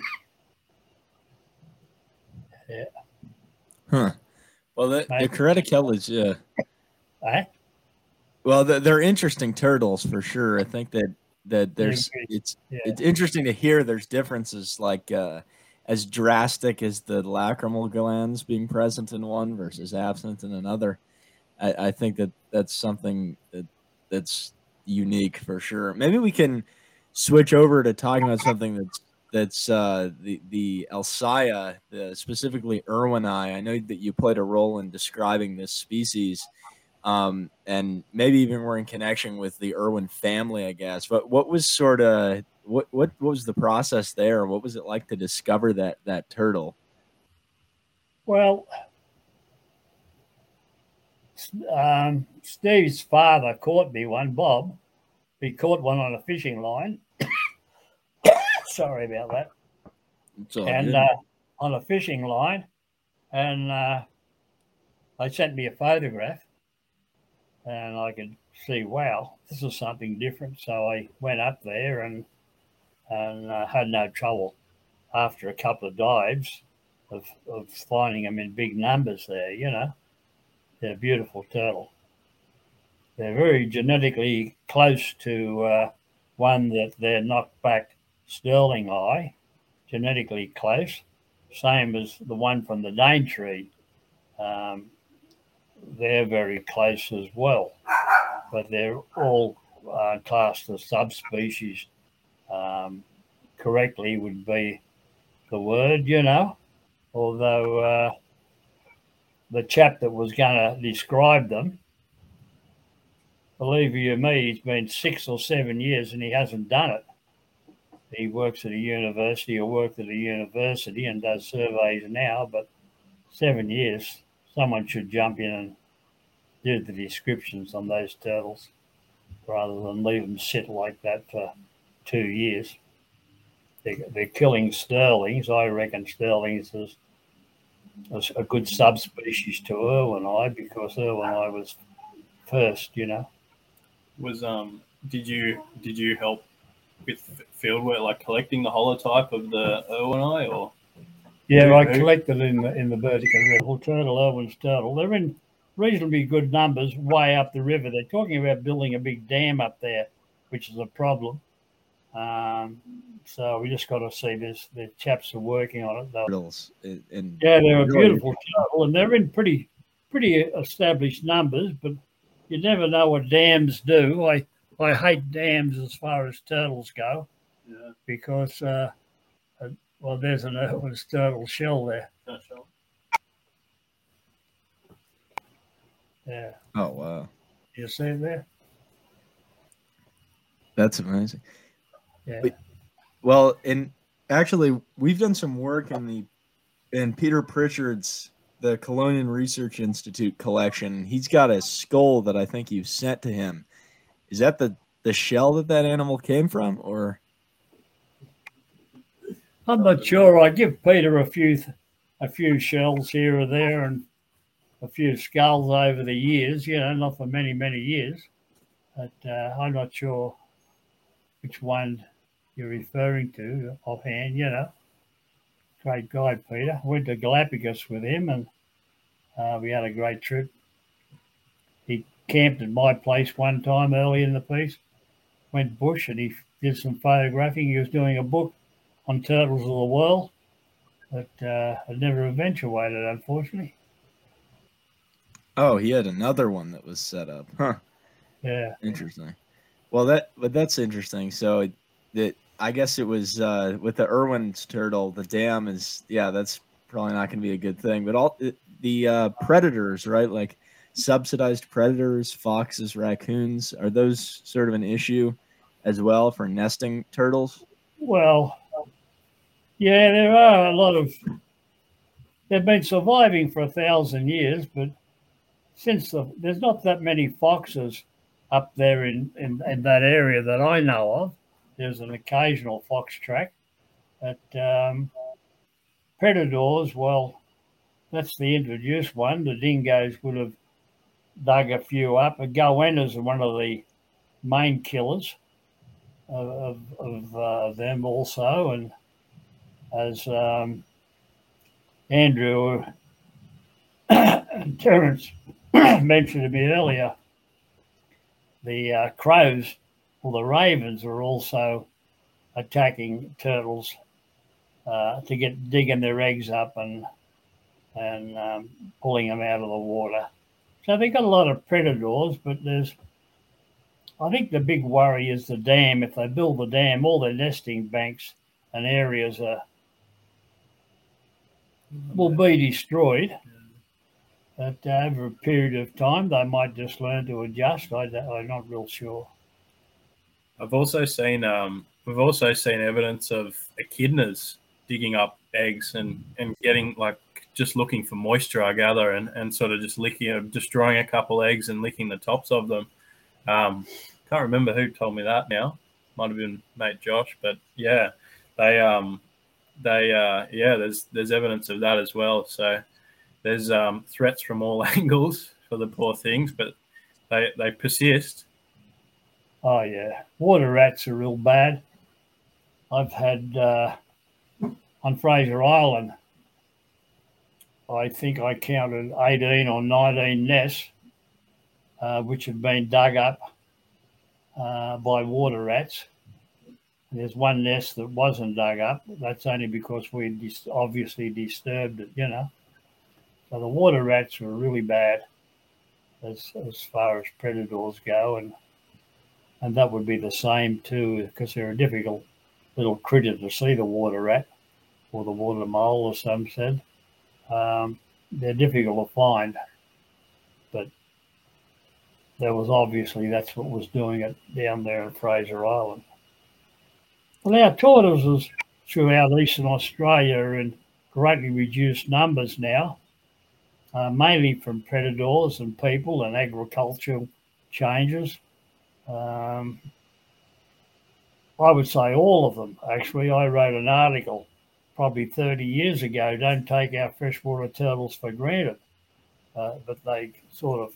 S2: yeah.
S1: Huh. Well, the, the Carettochelys, uh,
S2: eh?
S1: well, they're, they're interesting turtles for sure. I think that that there's it's yeah. it's interesting to hear there's differences like uh as drastic as the lacrimal glands being present in one versus absent in another i, I think that that's something that that's unique for sure maybe we can switch over to talking about something that's that's uh, the the Elseya, the specifically Irwini. I know that you played a role in describing this species um, and maybe even we're in connection with the Irwin family, I guess. But what was sort of what, what what was the process there? What was it like to discover that that turtle?
S2: Well, um, Steve's father caught me one, Bob. He caught one on a fishing line. Sorry about that. and uh, on a fishing line, and uh, they sent me a photograph and I could see, wow, this is something different. So I went up there and and uh, had no trouble after a couple of dives of, of finding them in big numbers there. You know, they're beautiful turtle. They're very genetically close to uh, one that they're knockback stirlingi, genetically close, same as the one from the Daintree. Um, they're very close as well, but they're all uh, classed as subspecies. Um, correctly would be the word, you know, although uh, the chap that was going to describe them, believe you me, he's been six or seven years and he hasn't done it. He works at a university or worked at a university and does surveys now, but seven years someone should jump in and do the descriptions on those turtles rather than leave them sit like that for two years. They're, they're killing sterlings. I reckon sterlings is, is a good subspecies to irwini because irwini was first, you know.
S4: Was um did you did you help with field work like collecting the holotype of the irwini or
S2: yeah, I collected in the in the Burdekin river. Turtle, Irwin's turtle. They're in reasonably good numbers way up the river. They're talking about building a big dam up there, which is a problem. Um, so we just got to see this. The chaps are working on it.
S1: Turtles, and
S2: yeah, they're a beautiful turtle, and they're in pretty pretty established numbers, but you never know what dams do. I I hate dams as far as turtles go
S4: Yeah.
S2: because uh, uh, well, there's an Irwin's turtle shell there. Yeah,
S1: Oh wow,
S2: you see it there?
S1: that's amazing.
S2: Yeah.
S1: Wait. Well, and actually, we've done some work in the in Peter Pritchard's the Chelonian Research Institute collection. He's got a skull that I think you sent to him. Is that the the shell that that animal came from, or
S2: I'm not sure. I give Peter a few a few shells here or there and a few skulls over the years. You know, not for many many years, but uh, I'm not sure which one you're referring to offhand. You know, great guy Peter. Went to Galapagos with him, and uh, we had a great trip. He camped at my place one time early in the piece. Went bush, and he did some photographing. He was doing a book on turtles of the world, but uh, it never eventuated, unfortunately.
S1: oh, he had another one that was set up? Huh.
S2: Yeah,
S1: Interesting. Well, that but that's interesting. So it, that I guess it was uh, with the Irwin's turtle. The dam is yeah, that's probably not going to be a good thing. But all the uh, predators, right? Like subsidized predators, foxes, raccoons, are those sort of an issue as well for nesting turtles?
S2: well, yeah, there are a lot of. They've been surviving for a thousand years, but since the, there's not that many foxes up there in, in, in that area that I know of, there's an occasional fox track. But um, predators, well, that's the introduced one. The dingoes would have dug a few up. The goannas are one of the main killers of, of, of uh, them also. And as um, Andrew and Terence mentioned to me earlier, the uh, crows or the ravens are also attacking turtles uh, to get digging their eggs up and and um, pulling them out of the water. So they've got a lot of predators, but there's I think the big worry is the dam. If they build the dam, all their nesting banks and areas are will be destroyed. But uh, over a period of time, they might just learn to adjust. I, I'm not real sure.
S4: I've also seen um, we've also seen evidence of echidnas digging up eggs and, and getting like just looking for moisture, I gather, and, and sort of just licking, uh, destroying a couple eggs and licking the tops of them. Um, can't remember who told me that now. Might have been mate Josh, but yeah, they um they uh yeah there's there's evidence of that as well. So there's um threats from all angles for the poor things, but they they persist.
S2: Oh yeah, water rats are real bad. I've had uh, on Fraser Island. I think I counted eighteen or nineteen nests, uh, which had been dug up uh, by water rats. There's one nest that wasn't dug up. That's only because we dis- obviously disturbed it, you know. So the water rats are really bad as as far as predators go, and and that would be the same too, because they're a difficult little critter to see the water rat or the water mole, as some said. Um, they're difficult to find, but there was obviously that's what was doing it down there in Fraser Island. Well, our tortoises throughout eastern Australia are in greatly reduced numbers now, uh, mainly from predators and people and agricultural changes. Um, I would say all of them, actually. I wrote an article probably 30 years ago don't take our freshwater turtles for granted. Uh, but they sort of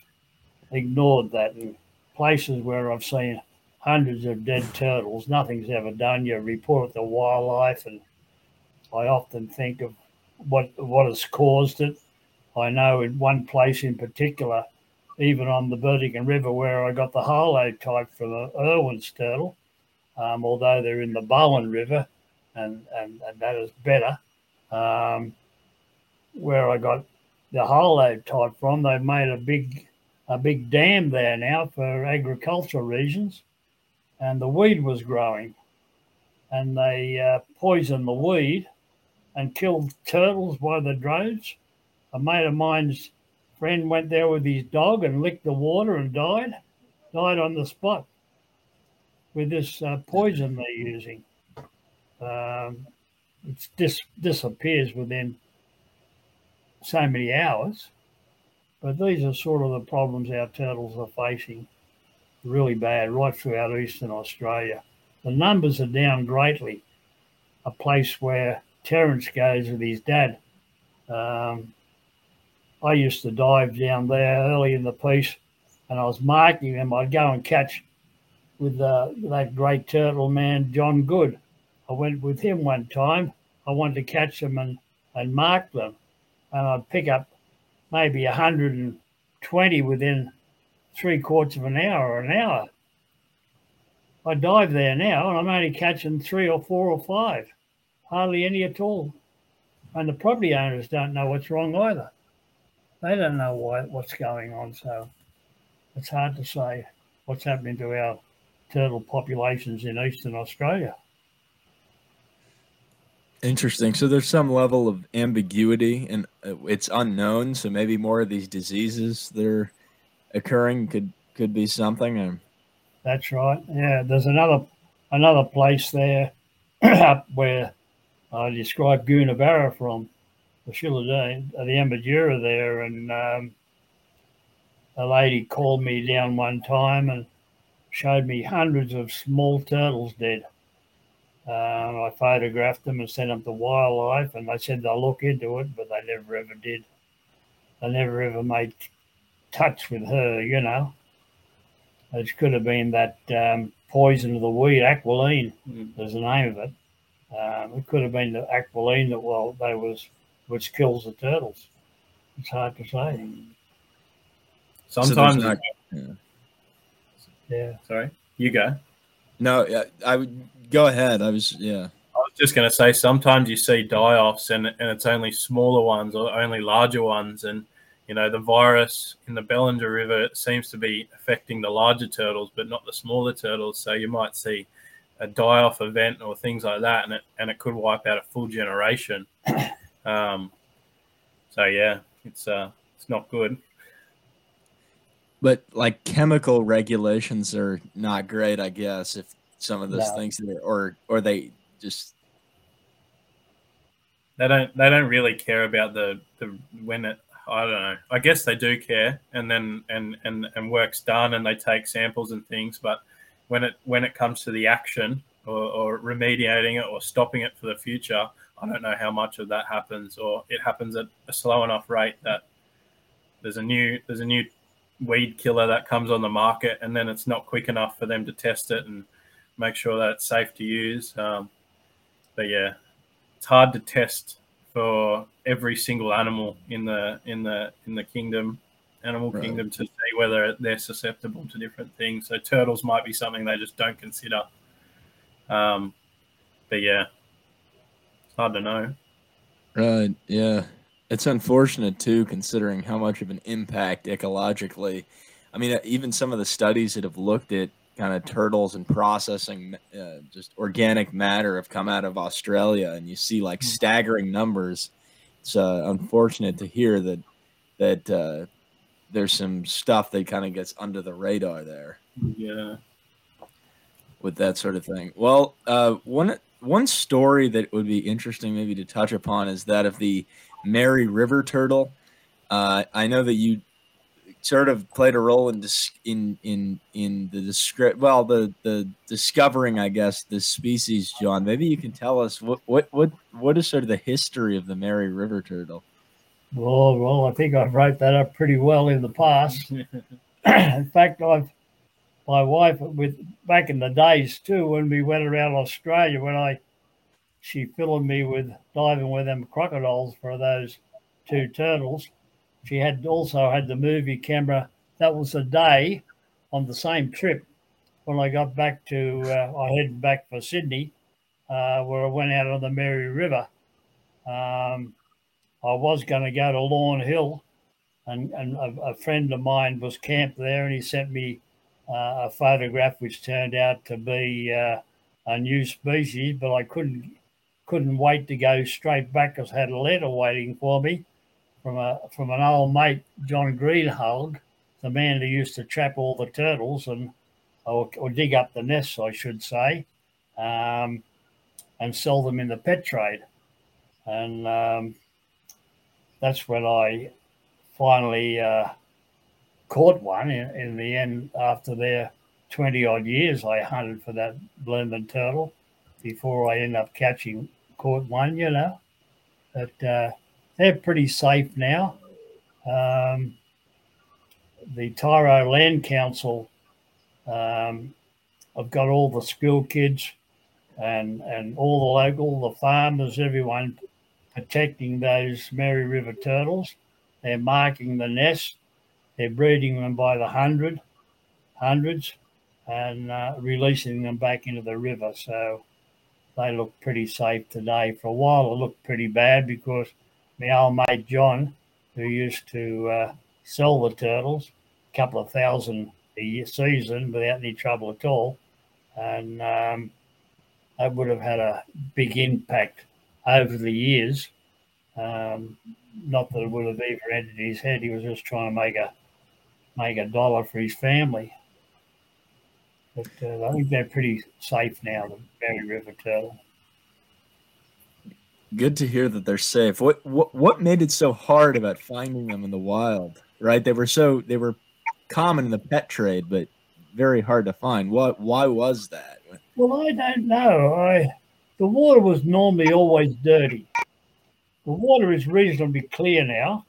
S2: ignored that in places where I've seen hundreds of dead turtles. Nothing's ever done. You report it to wildlife, and I often think of what what has caused it. I know in one place in particular, even on the Burdekin River, where I got the holotype from the Irwin's turtle, um, although they're in the Bowen River, and, and, and that is better, um, where I got the hole type from. They've made a big a big dam there now for agricultural reasons, and the weed was growing, and they uh, poisoned the weed and killed turtles by the droves. A mate of mine's friend went there with his dog and licked the water and died, died on the spot with this uh, poison they're using. Um, it dis- disappears within so many hours. But these are sort of the problems our turtles are facing really bad right throughout eastern Australia. The numbers are down greatly. A place where Terence goes with his dad. Um, I used to dive down there early in the piece and I was marking them. I'd go and catch with uh, that great turtle man, John Goode. I went with him one time. I wanted to catch them and, and mark them. And I'd pick up maybe 120 within three quarters of an hour or an hour. I dive there now and I'm only catching three or four or five, hardly any at all. And the property owners don't know what's wrong either. They don't know why, what's going on. So it's hard to say what's happening to our turtle populations in eastern Australia.
S1: Interesting. So there's some level of ambiguity and uh, it's unknown. So maybe more of these diseases that are occurring could could be something. Or...
S2: That's right. Yeah, there's another another place there where I described Goonabarra from the Shillelagh, the Emydura there, and um, a lady called me down one time and showed me hundreds of small turtles dead. Um, I photographed them and sent them to wildlife, and they said they'll look into it, but they never ever did. They never ever made touch with her, you know. It could have been that um, poison of the weed, aquiline, mm. is the name of it. Um, it could have been the aquiline that well, they was which kills the turtles. It's hard to say.
S4: Sometimes, so not,
S2: yeah. yeah.
S4: Sorry, you go.
S1: No, I would go ahead. I was yeah.
S4: I was just going to say sometimes you see die-offs and and it's only smaller ones or only larger ones, and you know the virus in the Bellinger River seems to be affecting the larger turtles, but not the smaller turtles. So you might see a die-off event or things like that, and it and it could wipe out a full generation. Um, so yeah, it's uh, it's not good.
S1: But like chemical regulations are not great, I guess. If some of those no. things, or or they just
S4: they don't they don't really care about the the when it I don't know. I guess they do care, and then and and and work's done, and they take samples and things. But when it when it comes to the action or, or remediating it or stopping it for the future, I don't know how much of that happens, or it happens at a slow enough rate that there's a new there's a new weed killer that comes on the market, and then it's not quick enough for them to test it and make sure that it's safe to use. Um, but yeah, it's hard to test for every single animal in the in the in the kingdom, animal right. kingdom, to see whether they're susceptible to different things. So turtles might be something they just don't consider. Um, but yeah, hard to know.
S1: Right. Yeah. It's unfortunate too, considering how much of an impact ecologically. I mean, even some of the studies that have looked at kind of turtles and processing uh, just organic matter have come out of Australia, and you see like hmm. staggering numbers. It's uh, unfortunate to hear that that uh, there's some stuff that kind of gets under the radar there.
S4: Yeah,
S1: with that sort of thing. Well, uh, one one story that would be interesting maybe to touch upon is that of the Mary River turtle. Uh, I know that you sort of played a role in dis- in in in the descri- well the the discovering I guess the species, John. Maybe you can tell us what what what what is sort of the history of the Mary River turtle.
S2: Well, well, I think I've wrote that up pretty well in the past. in fact, I've my wife with back in the days too when we went around Australia when I she filled me with diving with them crocodiles for those two turtles. She had also had the movie camera. That was a day on the same trip when I got back to uh, I headed back for Sydney, uh, where I went out on the Mary River. Um, I was going to go to Lawn Hill, and, and a, a, friend of mine was camped there, and he sent me a photograph which turned out to be uh, a new species, but I couldn't couldn't wait to go straight back because I had a letter waiting for me from a from an old mate, John Greenhalgh, the man who used to trap all the turtles and or, or dig up the nests, I should say, um, and sell them in the pet trade. And um, that's when I finally uh, caught one. In, in, the end, after their 20 odd years, I hunted for that blooming turtle before I end up catching, caught one, you know. But uh, they're pretty safe now. Um, the Tiaro Land Council, um, I've got all the school kids and, and all the local, the farmers, everyone protecting those Mary River turtles. They're marking the nest. They're breeding them by the hundred, hundreds, and uh, releasing them back into the river. So they look pretty safe today. For a while, it looked pretty bad because my old mate John, who used to uh, sell the turtles, a couple of thousand a year season without any trouble at all, and um, that would have had a big impact over the years. Um, not that it would have ever entered his head. He was just trying to make a make a dollar for his family. But uh, I think they're pretty safe now. The Mary River turtle.
S1: Good to hear that they're safe. What what what made it so hard about finding them in the wild? Right, they were so they were common in the pet trade, but very hard to find. What why was that?
S2: Well, I don't know. I the water was normally always dirty. The water is reasonably clear now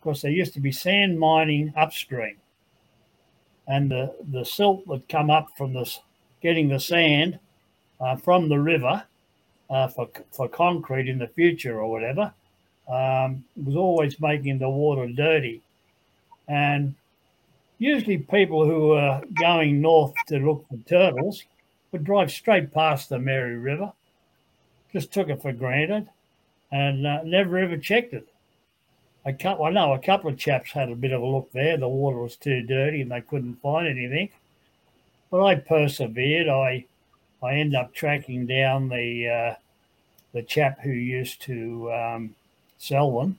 S2: because there used to be sand mining upstream. And the, the silt that come up from this, getting the sand uh, from the river uh, for, for concrete in the future or whatever um, was always making the water dirty. And usually people who were going north to look for turtles would drive straight past the Mary River just took it for granted and uh, never ever checked it. I, can't, I know a couple of chaps had a bit of a look there. The water was too dirty and they couldn't find anything. But I persevered. I I ended up tracking down the uh, the chap who used to um, sell them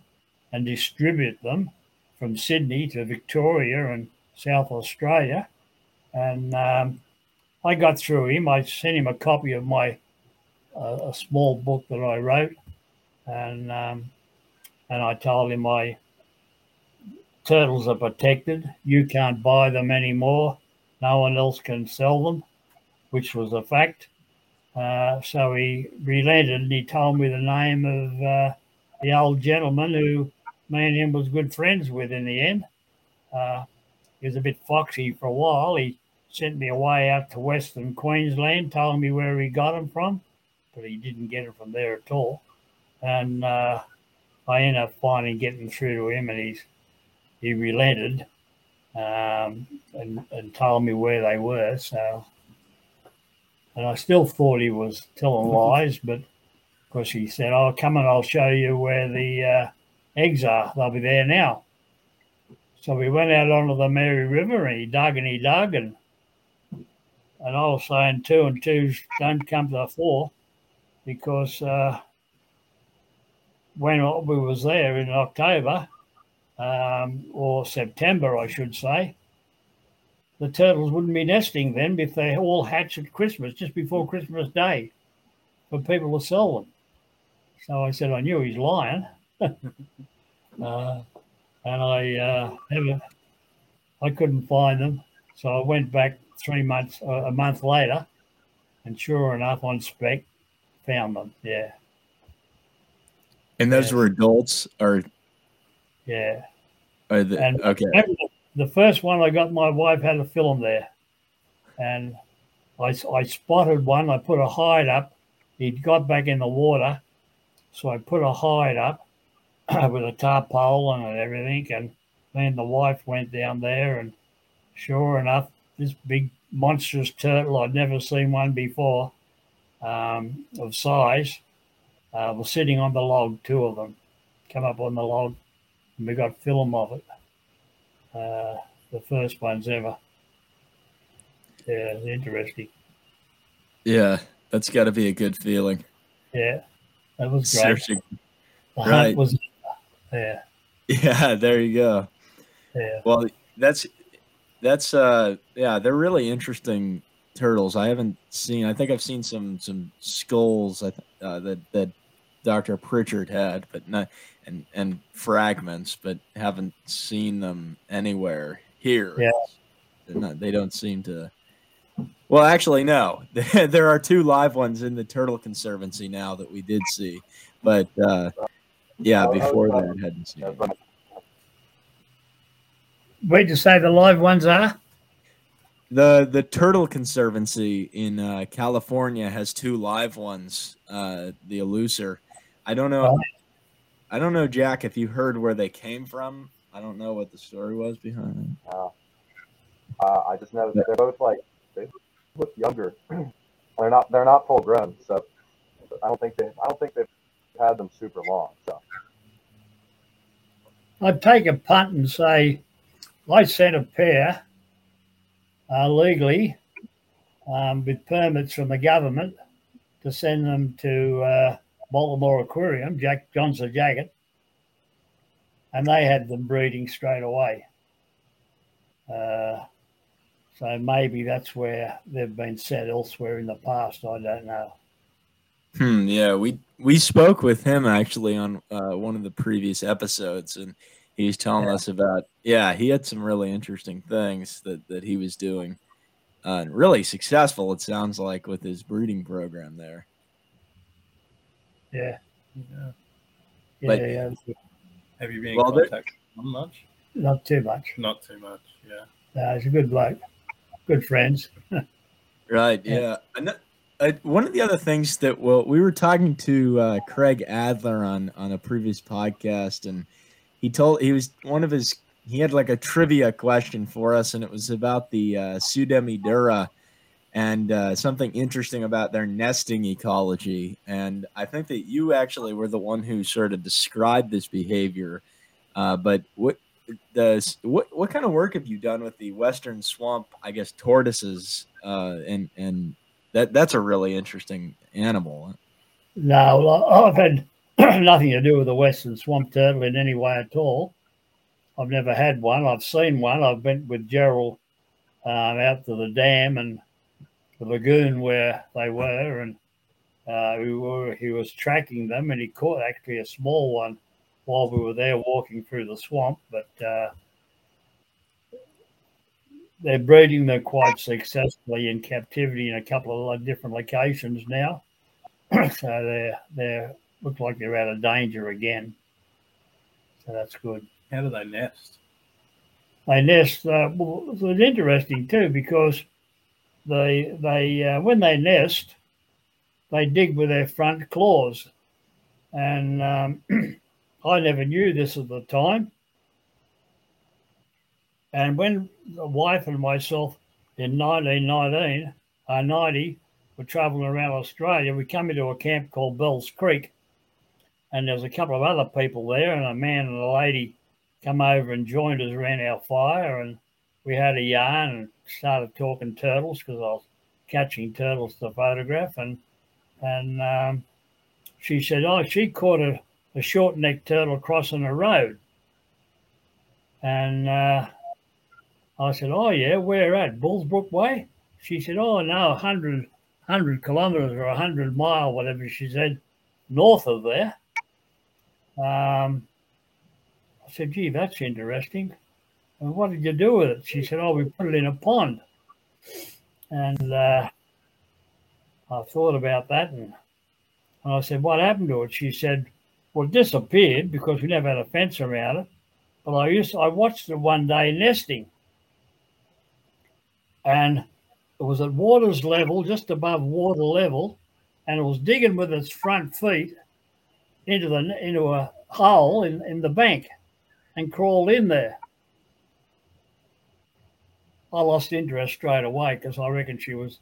S2: and distribute them from Sydney to Victoria and South Australia. And um, I got through him. I sent him a copy of my a, a small book that I wrote, and um, and I told him my turtles are protected. You can't buy them anymore. No one else can sell them, which was a fact. Uh, so he relented and he told me the name of uh, the old gentleman who me and him was good friends with in the end. Uh, he was a bit foxy for a while. He sent me away out to Western Queensland, told me where he got them from but he didn't get it from there at all. And uh, I ended up finally getting through to him, and he's he relented um, and, and told me where they were. So, and I still thought he was telling lies, but of course he said, "Oh, come and I'll show you where the uh, eggs are. They'll be there now." So we went out onto the Mary River, and he dug and he dug, and and I was saying two and two don't come to four because uh, when we was there in October um, or September, I should say, the turtles wouldn't be nesting then if they all hatch at Christmas, just before Christmas Day, for people to sell them. So I said I knew he's lying, uh, and I uh, never, I couldn't find them. So I went back three months, uh, a month later, and sure enough, on spec, found them. Yeah.
S1: And those yeah. were adults, or
S2: yeah.
S1: Are the, and okay.
S2: The first one I got, my wife had a film there, and I, I spotted one. I put a hide up. He'd got back in the water, so I put a hide up with a tarpaulin and everything. And then the wife went down there, and sure enough, this big monstrous turtle I'd never seen one before um, of size uh, were sitting on the log, two of them. come up on the log, and we got film of it. Uh, the first ones ever. Yeah, it's interesting.
S1: Yeah, that's got to be a good feeling.
S2: Yeah, that was great.
S1: Searching.
S2: The
S1: right.
S2: hunt was, yeah,
S1: Yeah, there you go.
S2: yeah,
S1: Well, that's that's uh yeah, they're really interesting turtles. I haven't seen. I think I've seen some some skulls uh, that that Dr. Pritchard had, but not and and fragments, but haven't seen them anywhere here.
S2: Yeah.
S1: Not, they don't seem to. Well, actually, no. there are two live ones in the Turtle Conservancy now that we did see, but uh, yeah,
S5: Oh,
S1: before that, hadn't seen.
S5: But
S2: Where'd you say the live ones are?
S1: The the Turtle Conservancy in uh, California has two live ones. Uh, the Elusor. I don't know. I don't know, Jack. If you heard where they came from, I don't know what the story was behind.
S5: uh, uh, I just know that they're both like they look younger. they're not they're not full grown, so I don't think they I don't think they've had them super long. So
S2: I'd take a punt and say I sent a pair uh, legally um, with permits from the government to send them to uh, Baltimore Aquarium, Jack Johnson Jacket, and they had them breeding straight away. Uh, so maybe that's where they've been set elsewhere in the past. I don't know.
S1: Hmm, yeah, we we spoke with him actually on uh, one of the previous episodes, and he was telling
S2: Yeah.
S1: us about yeah, he had some really interesting things that that he was doing, uh, and really successful. It sounds like with his breeding program there.
S2: Yeah,
S4: Yeah.
S2: yeah,
S1: But-
S2: yeah.
S4: Have you been in
S1: Well, there-
S4: contact with him much?
S2: not too much.
S4: Not too much. Yeah.
S2: No, he's a good bloke, good friends.
S1: Right.
S2: Yeah.
S1: Yeah. And uh, one of the other things that well, we were talking to uh, Kraig Adler on on a previous podcast, and he told he was one of his he had like a trivia question for us, and it was about the uh, Pseudemydura and uh, something interesting about their nesting ecology. And I think that you actually were the one who sort of described this behavior. Uh, but what does what what kind of work have you done with the western swamp? I guess tortoises, uh, and and that that's a really interesting animal.
S2: No, I've had nothing to do with the western swamp turtle in any way at all. I've never had one. I've seen one. I've been with Gerald um, out to the dam and the lagoon where they were, and uh, we were, he was tracking them, and he caught actually a small one while we were there walking through the swamp. But uh, they're breeding them quite successfully in captivity in a couple of different locations now. so they're they look like they're out of danger again. So that's good.
S4: How do they nest?
S2: They nest. Uh, well, it was interesting too because they they uh, when they nest, they dig with their front claws, and um, I never knew this at the time. And when the wife and myself in 1919, uh, 90, were traveling around Australia, we come into a camp called Bells Creek, and there's a couple of other people there, and a man and a lady come over and joined us around our fire, and we had a yarn and started talking turtles because I was catching turtles to photograph, and and um, she said, "Oh, she caught a, a short necked turtle crossing a road," and uh, I said, "Oh yeah, where at Bullsbrook Way?" She said, "Oh no, 100, 100 kilometres or hundred mile, whatever she said, north of there." Um, I said, "Gee, that's interesting." And what did you do with it? She said, "Oh, we put it in a pond." And uh, I thought about that, and, and I said, "What happened to it?" She said, "Well, it disappeared because we never had a fence around it." But I used to, I watched it one day nesting, and it was at water's level, just above water level, and it was digging with its front feet into the into a hole in, in the bank and crawled in there. I lost interest straight away because I reckon she was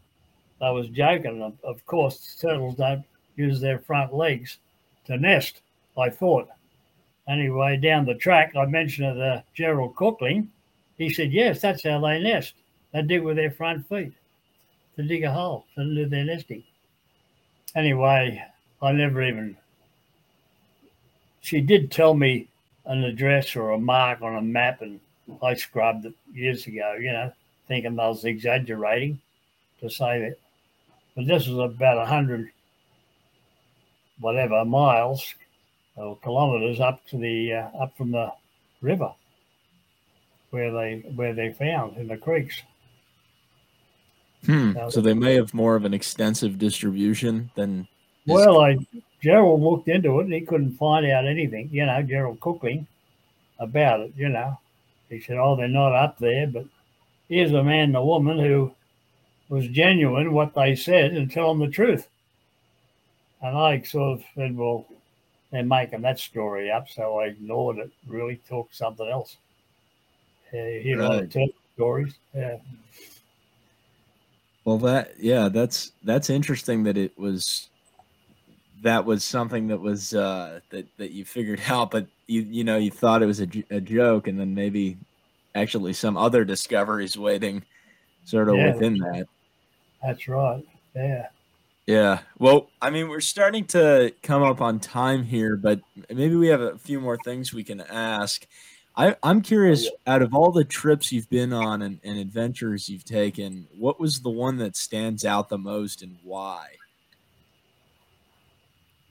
S2: I was joking. Of, of course, turtles don't use their front legs to nest, I thought. Anyway, down the track, I mentioned to Gerald Kuchling. He said, Yes, that's how they nest. They dig with their front feet to dig a hole to do their nesting. Anyway, I never even. She did tell me an address or a mark on a map, and I scrubbed it years ago, you know, thinking I was exaggerating to say that. But this was about a hundred, whatever miles or kilometers up to the uh, up from the river where they where they found in the creeks.
S1: Hmm. So they may have more of an extensive distribution than.
S2: Well, I Gerald looked into it and he couldn't find out anything. You know, Gerald Kuchling about it. You know, he said, "Oh, they're not up there," but here's a man and a woman who was genuine what they said and tell them the truth. And I sort of said, "Well, they're making that story up," so I ignored it. Really, talked something else. Uh, you know,
S1: Right.
S2: tell stories. Yeah.
S1: Well, that yeah, that's that's interesting that it was that was something that was uh, that that you figured out, but you you know you thought it was a, a joke, and then maybe actually some other discoveries waiting, sort of
S2: Yeah.
S1: within that.
S2: That's right. Yeah.
S1: Yeah. Well, I mean, we're starting to come up on time here, but maybe we have a few more things we can ask. I, I'm curious, oh, out of all the trips you've been on and, and adventures you've taken, what was the one that stands out the most and why?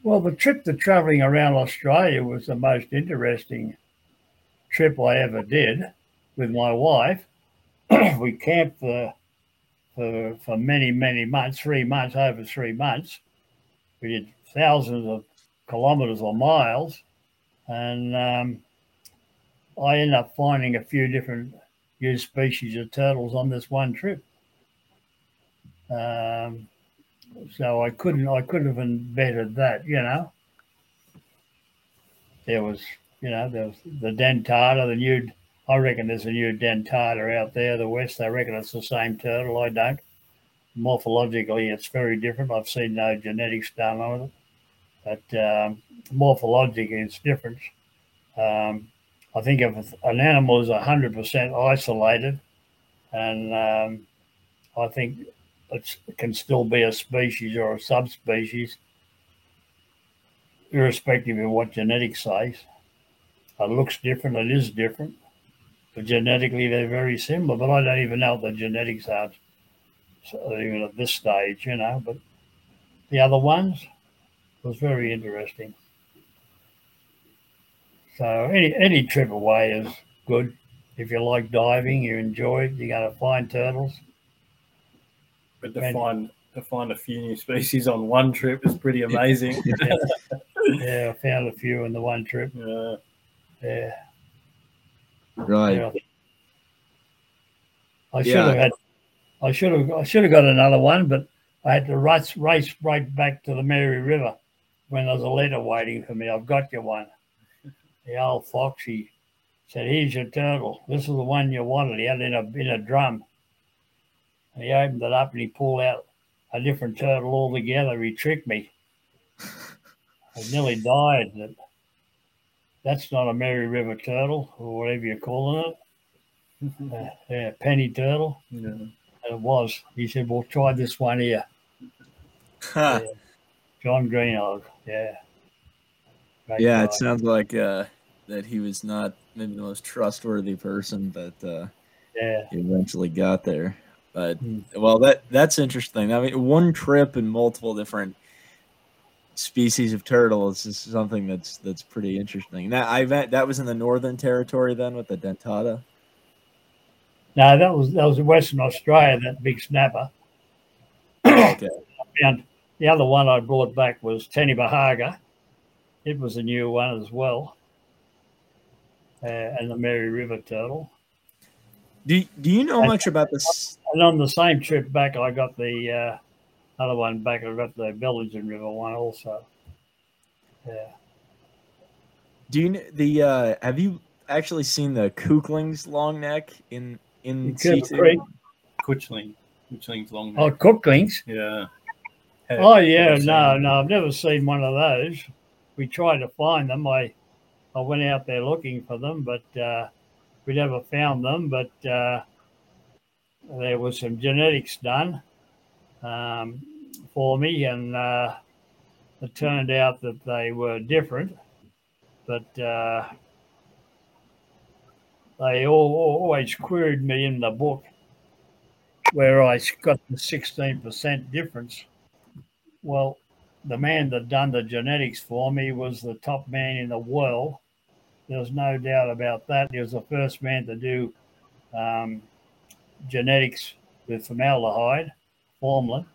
S2: Well, the trip to traveling around Australia was the most interesting trip I ever did with my wife. we camped for, for for many many months, three months, over three months. We did thousands of kilometres or miles, and um, I ended up finding a few different new species of turtles on this one trip. Um, so I couldn't I couldn't have bettered that, you know. There was, you know, there was the dentata, the new. I reckon there's a new dentata out there. The west, I reckon it's the same turtle. I don't. Morphologically, it's very different. I've seen no genetics done on it, but um, morphologically, it's different. Um, I think if an animal is hundred percent isolated, and um, I think it can still be a species or a subspecies, irrespective of what genetics says. It looks different, it is different. But genetically, they're very similar, but I don't even know what the genetics are, so even at this stage, you know. But the other ones was very interesting. So any any trip away is good. If you like diving, you enjoy it, you're going to find turtles.
S4: But to
S2: Right.
S4: find to find a few new species on one trip is pretty amazing.
S2: Yeah, I found a few in the one trip.
S4: yeah.
S2: Yeah.
S1: Right.
S2: Yeah. I should
S1: Yeah.
S2: have had. I should have. I should have got another one, but I had to race race right back to the Mary River when there was a letter waiting for me. I've got you one. The old fox. He said, "Here's your turtle. This is the one you wanted." He had it in a in a drum. And he opened it up and he pulled out a different turtle altogether. He tricked me. I nearly died. That that's not a Mary River turtle or whatever you're calling it. Uh, yeah, penny turtle.
S4: yeah.
S2: And it was. He said, "Well, try this one here."
S1: Huh.
S2: Yeah. John Greenog. Yeah. Great
S1: Yeah,
S2: guy.
S1: it sounds like uh, that he was not maybe the most trustworthy person, but uh,
S2: yeah.
S1: he eventually got there. But
S2: Hmm.
S1: well, that that's interesting. I mean, one trip and multiple different species of turtles is something that's that's pretty interesting. Now, I that was in the northern territory then with the dentata.
S2: No, that was that was in Western Australia. That big snapper.
S1: Okay.
S2: And the other one I brought back was Tenny Bahaga. It was a new one as well. Uh, and the Mary River turtle.
S1: Do Do you know much about this?
S2: And on the same trip back, I got the uh, other one back. I got the Bellinger River one also. Yeah.
S1: Do you the uh, have you actually seen the Kuchling's long neck in in
S2: In Cooper
S1: situ?
S2: Creek?
S4: Kuchling. Kuchling's long. Neck.
S2: Oh,
S4: neck.
S2: Kuchlings.
S4: Yeah.
S2: Oh yeah, no,
S4: seen-
S2: no, I've never seen one of those. We tried to find them. I, I went out there looking for them, but uh, we never found them. But uh, there was some genetics done um, for me, and uh, it turned out that they were different. But uh, they all, always queried me in the book where I got the 16% difference. Well, the man that done the genetics for me was the top man in the world. There's no doubt about that. He was the first man to do um, genetics with formaldehyde, formalin.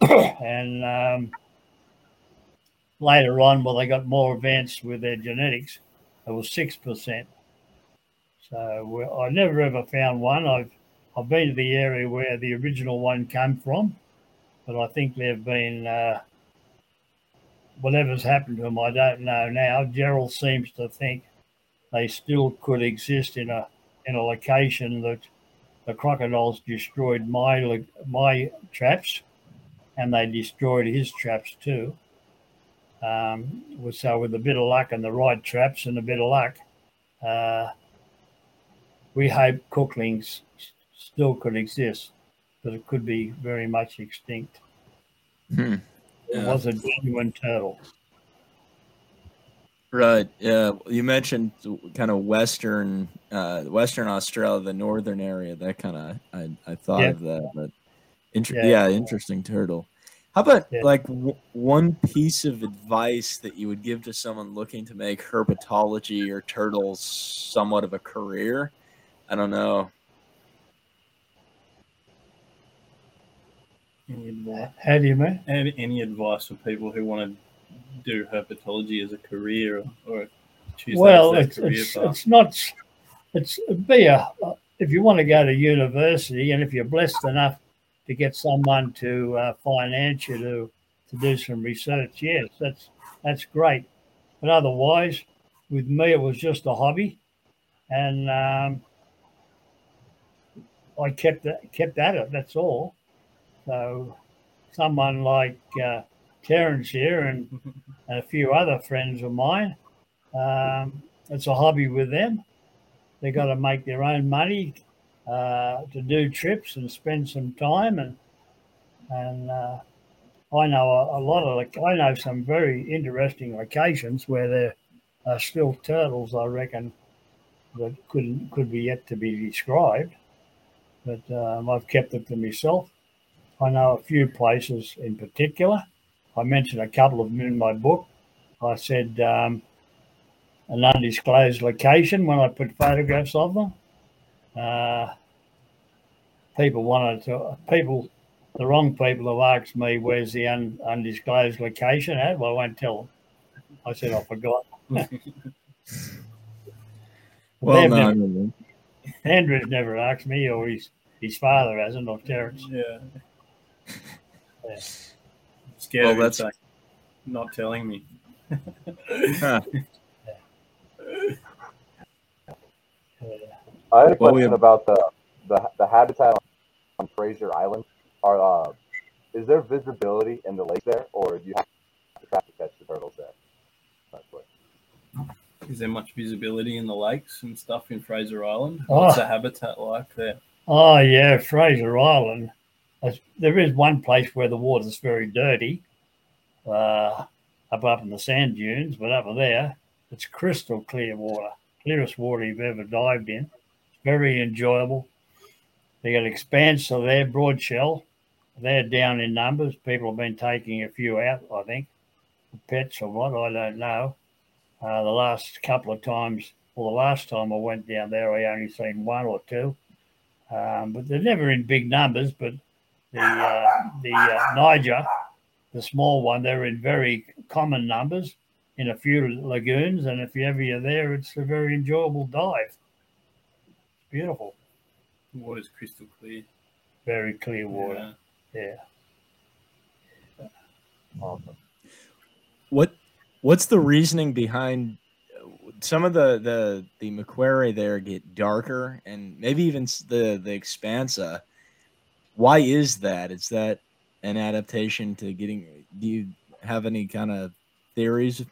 S2: and um, later on, well, they got more advanced with their genetics. It was 6%. So I never ever found one. I've I've been to the area where the original one came from, but I think they've been uh, whatever's happened to them. I don't know now. Gerald seems to think they still could exist in a in a location that the crocodiles destroyed my my traps, and they destroyed his traps too. Um, so with a bit of luck and the right traps and a bit of luck, uh, we hope Kuchlings still could exist, but it could be very much extinct.
S1: Hmm.
S2: Yeah. It was a genuine turtle.
S1: Right. Yeah. You mentioned kind of western, uh, Western Australia, the northern area. That kind of I, I thought yeah. of that, but inter- yeah. yeah. interesting turtle. How about like w- one piece of advice that you would give to someone looking to make herpetology or turtles somewhat of a career? I don't know.
S2: Any advice? How do you mean?
S4: Any, any advice for people who want to do herpetology as a career or, or choose
S2: well, it's, it's, it's, not. It's be a if you want to go to university and if you're blessed enough to get someone to uh, finance you to to do some research, yes, that's that's great. But otherwise, with me, it was just a hobby, and um, I kept kept at it. That's all. So, someone like uh, Terence here and, and, a few other friends of mine, um, it's a hobby with them. They've got to make their own money uh, to do trips and spend some time and and uh, I know a, a, lot of I know some very interesting locations where there are still turtles. I reckon that could could be yet to be described but um, I've kept it to myself. I know a few places in particular. I mentioned a couple of them in my book. I said um, an undisclosed location when I put photographs of them. Uh, people wanted to, people, the wrong people have asked me where's the un, undisclosed location at. Well, I won't tell them. I said I forgot.
S1: well, no,
S2: Andrew's never asked me, or his his father hasn't, or Terence.
S4: Yeah. Yeah. Scared well, that's like not telling me. huh.
S5: I had a question well, have... about the, the the habitat on Fraser Island. Are uh, is there visibility in the lake there, or do you have to try to catch the turtles there? That's what.
S4: Is there much visibility in the lakes and stuff in Fraser Island? What's oh. the habitat like there?
S2: Oh yeah, Fraser Island. There is one place where the water's very dirty, uh, up up in the sand dunes, but over there it's crystal clear water, clearest water you've ever dived in. It's very enjoyable. They got expansa of their broad shell. They're down in numbers. People have been taking a few out, I think, pets or what, I don't know. Uh, the last couple of times, well, the last time I went down there, I only seen one or two, um, but they're never in big numbers. But the uh, the uh, Nigra, the small one, they're in very common numbers in a few lagoons, and if you ever you're there, it's a very enjoyable dive. It's beautiful.
S4: Water's crystal clear.
S2: Very clear water. Yeah.
S5: yeah. Awesome.
S1: What What's the reasoning behind some of the the the Macquarie there get darker and maybe even the the Expansa? Why is that? Is that an adaptation to getting? Do you have any kind of theories?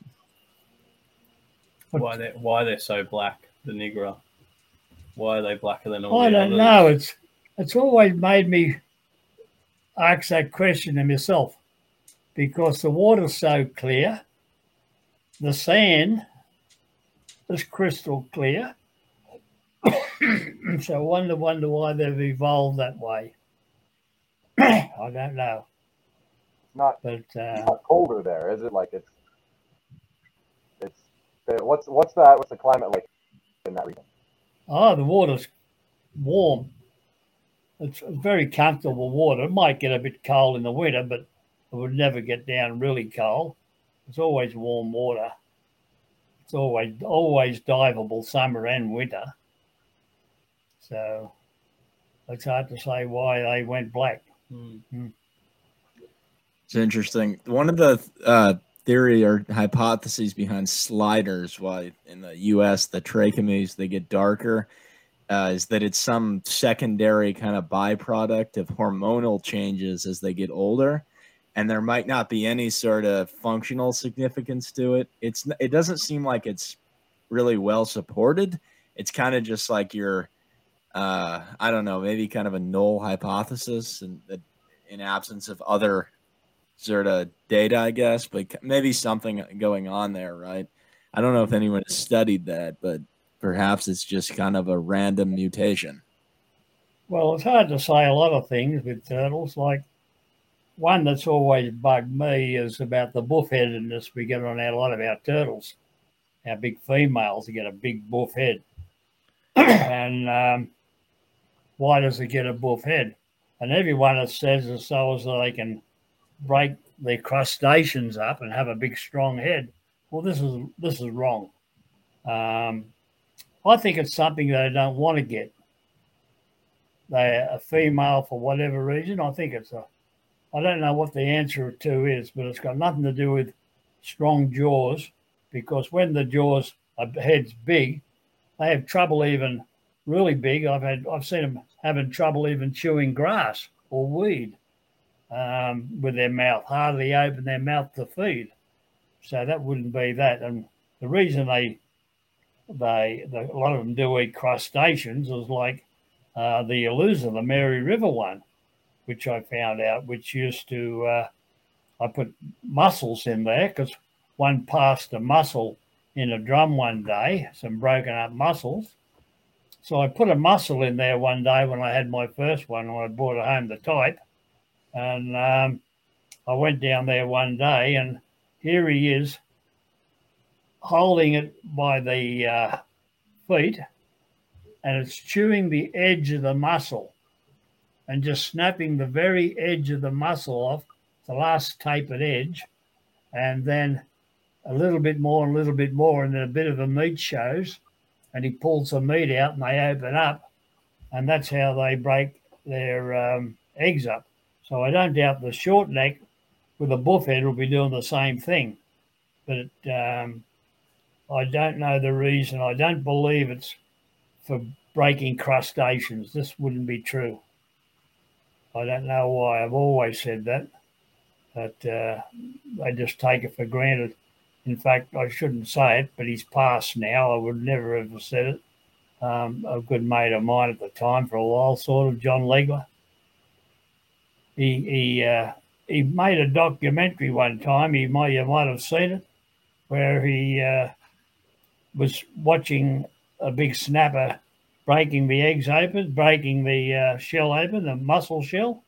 S4: why they why they're so black, the Nigra. Why are they blacker than all
S2: I
S4: the
S2: don't
S4: others?
S2: know. It's it's always made me ask that question to myself because the water's so clear, the sand is crystal clear. so I wonder wonder why they've evolved that way. I don't know,
S5: It's not
S2: but
S5: it's
S2: uh,
S5: not colder there, is it? Like it's it's uh, what's what's that? What's the climate like in that region?
S2: oh, the water's warm. It's very comfortable water. It might get a bit cold in the winter, but it would never get down really cold. It's always warm water. It's always always diveable summer and winter. So it's hard to say why they went black.
S4: Hmm.
S1: It's interesting. One of the uh, theory or hypotheses behind sliders, why in the U.S. the Trachemys they get darker, uh, is that it's some secondary kind of byproduct of hormonal changes as they get older, and there might not be any sort of functional significance to it. It's it doesn't seem like it's really well supported. It's kind of just like your, uh, I don't know, maybe kind of a null hypothesis, and that in absence of other sort of data, I guess, but maybe something going on there, right? I don't know if anyone has studied that, but perhaps it's just kind of a random mutation.
S2: Well, it's hard to say a lot of things with turtles. Like one that's always bugged me is about the buff-headedness we get on a lot of our turtles. Our big females get a big buff head, and um, why does it get a head? And everyone that says it's so as they can break their crustaceans up and have a big strong head. Well, this is this is wrong. Um, I think it's something they don't want to get they're a female for whatever reason. I think it's a, I don't know what the answer to is, but it's got nothing to do with strong jaws because when the jaws are heads big, they have trouble even really big. I've had, I've seen them having trouble even chewing grass or weed um, with their mouth, hardly open their mouth to feed. So that wouldn't be that. And the reason they, they, the, a lot of them do eat crustaceans is like uh, the Elusor, the Mary River one, which I found out, which used to, uh, I put mussels in there because one passed a mussel in a drum one day, some broken up mussels. So I put a mussel in there one day when I had my first one, when I brought it home to type. And um, I went down there one day, and here he is holding it by the uh, feet and it's chewing the edge of the muscle and just snapping the very edge of the muscle off, the last tapered edge, and then a little bit more, a little bit more, and then a bit of the meat shows, and he pulls some meat out and they open up, and that's how they break their um, eggs up. So I don't doubt the short neck with a buff head will be doing the same thing, but um, I don't know the reason. I don't believe it's for breaking crustaceans. This wouldn't be true. I don't know why. I've always said that, but uh, I just take it for granted. In fact, I shouldn't say it, but he's passed now. I would never have said it. Um, a good mate of mine at the time for a while, sort of John Legler. He he uh, he made a documentary one time. He might you might have seen it, where he uh, was watching a big snapper breaking the eggs open, breaking the uh, shell open, the mussel shell.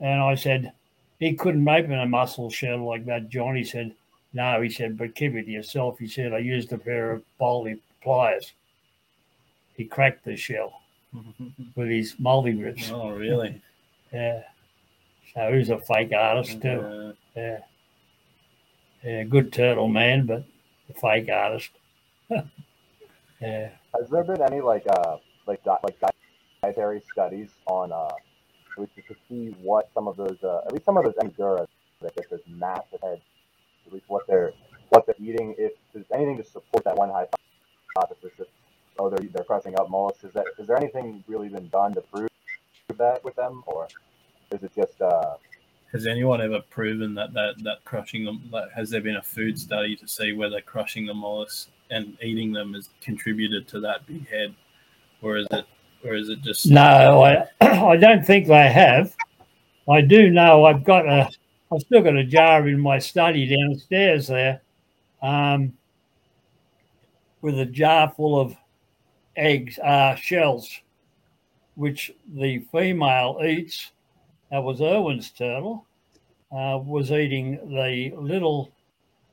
S2: And I said, he couldn't open a mussel shell like that, John. He said, no, he said, but keep it to yourself. He said, I used a pair of boldy pliers. He cracked the shell with his multi grips.
S4: oh, really?
S2: Yeah. So he's a fake artist too.
S4: Uh,
S2: Yeah. Yeah, good turtle man, but a fake artist. yeah.
S5: Has there been any like uh like di- like dietary studies on uh to, to see what some of those uh, at least some of those Angora that get those massive heads at least what they're what they're eating if there's anything to support that one hypothesis that oh they're they're pressing up mollusks is that is there anything really been done to prove that with them or is it just uh
S4: has anyone ever proven that that, that crushing them? Like, has there been a food study to see whether crushing the mollusks and eating them has contributed to that big head, or is it, or is it just
S2: No, I, I don't think they have. I do know I've got a, I've still got a jar in my study downstairs there, um, with a jar full of eggs, uh, shells, which the female eats. That was Irwin's turtle. Uh, was eating the little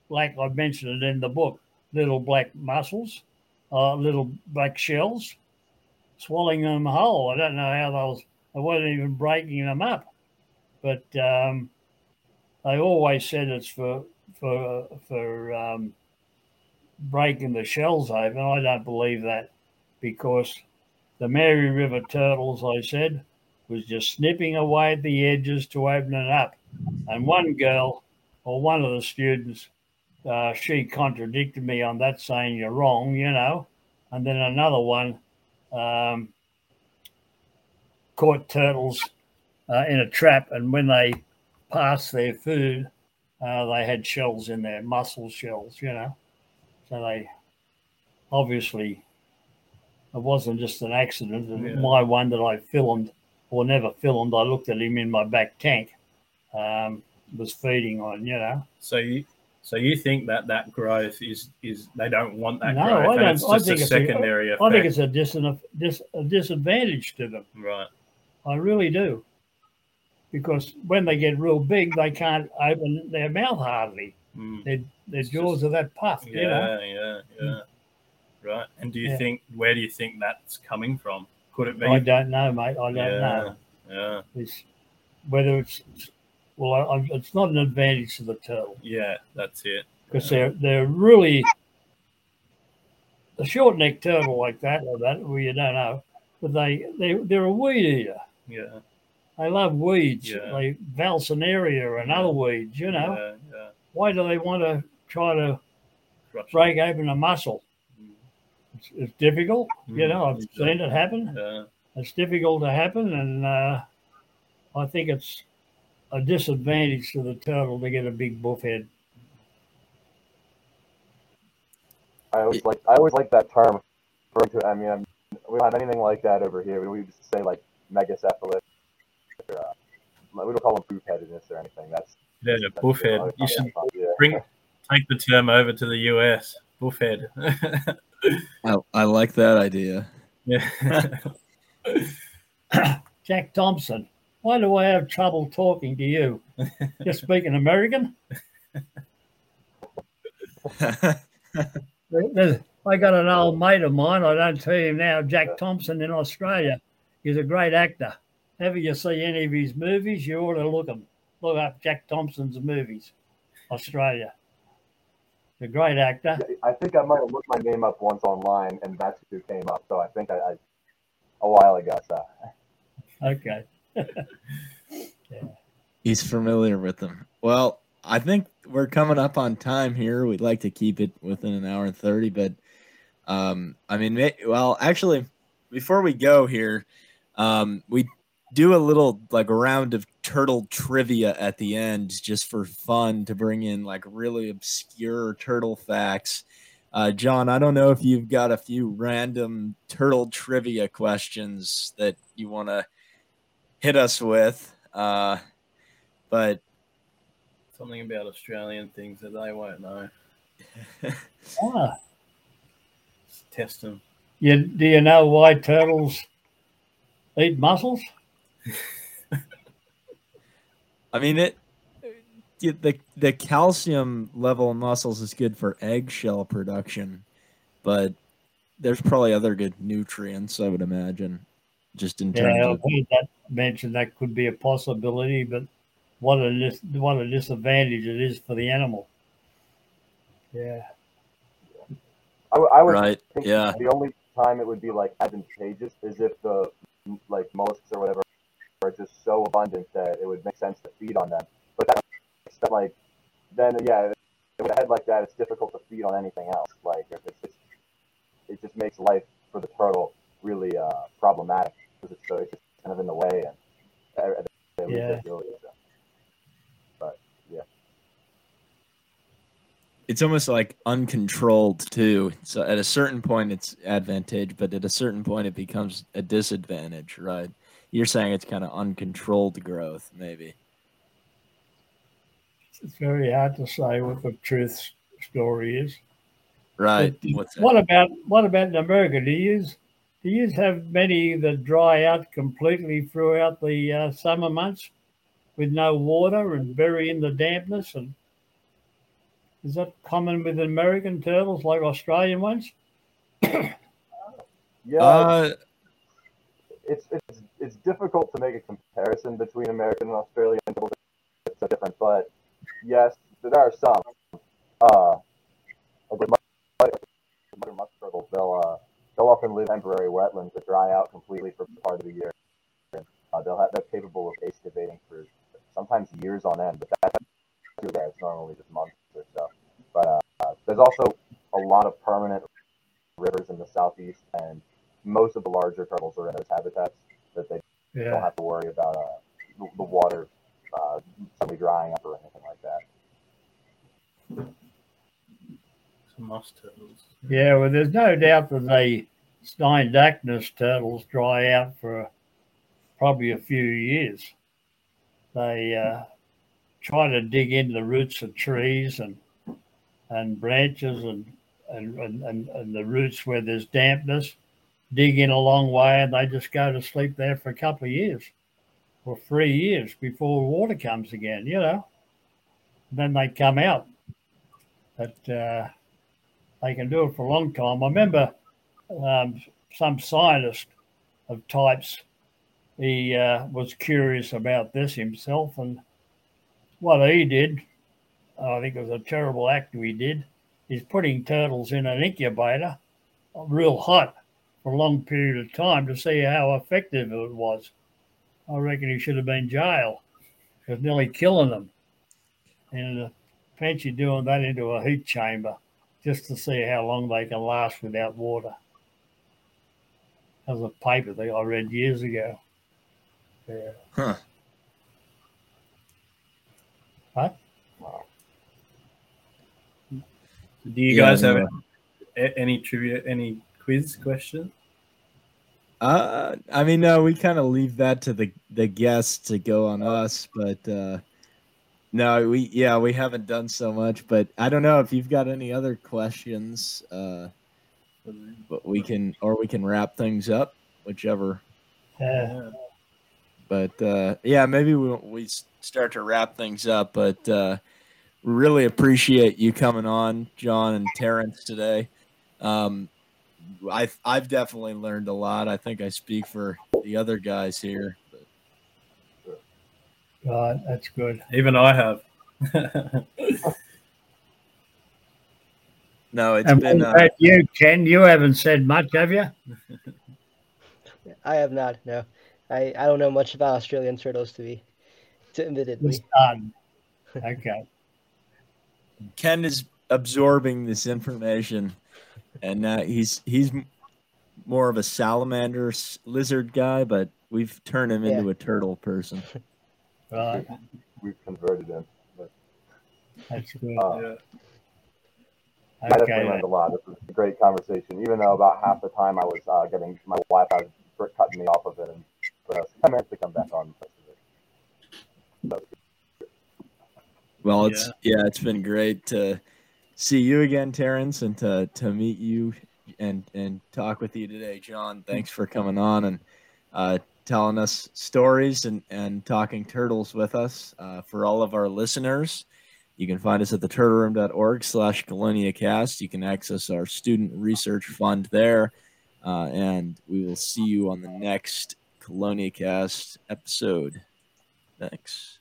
S2: black. I mentioned it in the book. Little black mussels, uh, little black shells, swallowing them whole. I don't know how those. They weren't even breaking them up, but um, they always said it's for for for um, breaking the shells open. I don't believe that because the Mary River turtles, I said, was just snipping away at the edges to open it up. And one girl, or one of the students, uh, she contradicted me on that, saying you're wrong, you know. And then another one um, caught turtles uh, in a trap, and when they passed their food, uh, they had shells in there, mussel shells, you know. So they obviously it wasn't just an accident. And
S4: Yeah.
S2: My one that I filmed or never filmed, I looked at him in my back tank, um, was feeding on, you know.
S4: so? You so you think that that growth is is they don't want that
S2: No,
S4: growth,
S2: I don't- I think it's a-
S4: secondary effect.
S2: I think it's a, dis- dis- a disadvantage to them.
S4: right.
S2: I really do. Because when they get real big, they can't open their mouth hardly.
S4: Mm.
S2: Their, their
S4: It's
S2: jaws
S4: just-
S2: are that puffed, you know.
S4: Yeah, yeah, yeah. Right. And do you
S2: Yeah.
S4: think where do you think that's coming from? Could it be?
S2: I don't know, mate. I don't
S4: yeah,
S2: know.
S4: Yeah.
S2: It's, whether it's, well, I, I, it's not an advantage to the turtle.
S4: Yeah, that's it.
S2: because they're they're really a short necked turtle like that or that well you don't know, but they they they're a weed eater.
S4: Yeah.
S2: They love weeds,
S4: Yeah.
S2: like Vallisneria and other weeds. You know,
S4: Yeah, yeah.
S2: why do they want to try to break open a muscle?
S4: Mm.
S2: It's, it's difficult. You
S4: Mm,
S2: know, I've
S4: exactly.
S2: seen it happen.
S4: Yeah.
S2: It's difficult to happen, and uh, I think it's a disadvantage to the turtle to get a big buff head.
S5: I always like I always like that term. referring to- I mean, I'm, we don't have anything like that over here. We, we just say like megacephalus. Or, uh, we don't call them poop headedness or anything. That's,
S4: Yeah,
S5: that's
S4: buffhead.
S5: another
S4: You should.
S5: Yeah.
S4: bring take the term over to the US. Buffhead.
S1: I, I like that idea.
S4: yeah.
S2: Jack Thompson, why do I have trouble talking to you? You're speaking American? I got an old mate of mine, I don't tell him now, Jack Thompson in Australia. He's a great actor. Ever you see any of his movies, you ought to look them. Look up Jack Thompson's movies, Australia. He's a great actor.
S5: I think I might have looked my name up once online, and that's who came up. So I think I, I a while ago. So
S2: Okay.
S1: He's familiar with them. Well, I think we're coming up on time here. We'd like to keep it within an hour and 30, but um, I mean, well, actually, before we go here, um, we do a little like round of turtle trivia at the end just for fun to bring in like really obscure turtle facts. Uh, John, I don't know if you've got a few random turtle trivia questions that you want to hit us with. Uh, but
S4: Something about Australian things that they won't know.
S2: Ah,
S4: Just test them.
S2: you, do you know why turtles eat mussels?
S1: I mean it. The the calcium level in mussels is good for eggshell production, but there's probably other good nutrients. I would imagine, just in terms
S2: Yeah, I've heard that mentioned. That could be a possibility, but what a dis- what a disadvantage it is for the animal. Yeah,
S5: I, w- I would
S1: right.
S5: think
S1: Yeah,
S5: the only time it would be like advantageous is if the like mollusks or whatever are just so abundant that it would make sense to feed on them. But that like then yeah, with a head like that, it's difficult to feed on anything else. Like if it's just, it just makes life for the turtle really uh, problematic was destroyed, just kind of in the way, and
S2: yeah.
S5: Really, so.
S1: But yeah, it's almost like uncontrolled too. So at a certain point, it's advantage, but at a certain point, it becomes a disadvantage, right? You're saying it's kind of uncontrolled growth, maybe.
S2: It's very hard to say what the truth story is.
S1: Right.
S2: What about what about in America? Do you use do you have many that dry out completely throughout the uh, summer months with no water and bury in the dampness and is that common with American turtles like Australian ones?
S5: yeah. Uh, it's, it's it's difficult to make a comparison between American and Australian turtles. It's so different, but yes, there are some. Uh, like with musk turtles, they'll uh, they'll often live in temporary wetlands that dry out completely for part of the year. Uh, they'll have they're capable of excavating for sometimes years on end, but that's too bad. It's normally just months or so. But uh, there's also a lot of permanent rivers in the southeast, and most of the larger turtles are in those habitats that they yeah. don't have to worry about uh, the, the, water uh, suddenly drying up or anything like that.
S4: Moss turtles.
S2: Yeah, well, there's no doubt that the Steindachner's turtles dry out for probably a few years. They uh, try to dig into the roots of trees and and branches and and, and, and the roots where there's dampness, dig in a long way and they just go to sleep there for a couple of years or three years before water comes again, you know. Then they come out. But uh, they can do it for a long time. I remember um, some scientist of types, he uh, was curious about this himself. And what he did I think it was a terrible act we did, is putting turtles in an incubator, real hot, for a long period of time to see how effective it was. I reckon he should have been jailed. It was nearly killing them. And uh, fancy doing that into a heat chamber just to see how long they can last without water. That was a paper that I read years ago. Yeah.
S1: Huh.
S2: What?
S4: Do you yeah, guys have any trivia, any quiz question?
S1: Uh, I mean, no, we kind of leave that to the the guests to go on us, but uh, no, we yeah, we haven't done so much, but I don't know if you've got any other questions. Uh, but we can or we can wrap things up, whichever.
S2: Yeah.
S1: But uh, yeah, maybe we we start to wrap things up, but. Uh, we really appreciate you coming on, John and Terence, today. Um, I've, I've definitely learned a lot. I think I speak for the other guys here.
S2: God, that's good.
S4: Even I have.
S1: no, it's and been. Uh,
S2: you, Ken, you haven't said much, have you?
S3: I have not. No, I, I don't know much about Australian turtles to be, to admittedly.
S2: Okay.
S1: Ken is absorbing this information, and uh, he's he's more of a salamander lizard guy, but we've turned him yeah. into a turtle person.
S2: Right.
S5: We've converted him.
S2: But, That's good. Uh, yeah.
S5: I definitely learned a lot. This was a great conversation. Even though about half the time I was uh, getting my wife, I was cutting me off of it, and but I managed to come back on. So,
S1: well, it's yeah. yeah, it's been great to see you again, Terence, and to to meet you and and talk with you today, John. Thanks for coming on and uh, telling us stories and and talking turtles with us. Uh, for all of our listeners, you can find us at the turtleroom.org slash cheloniacast. You can access our student research fund there. Uh, and we will see you on the next CheloniaCast episode. Thanks.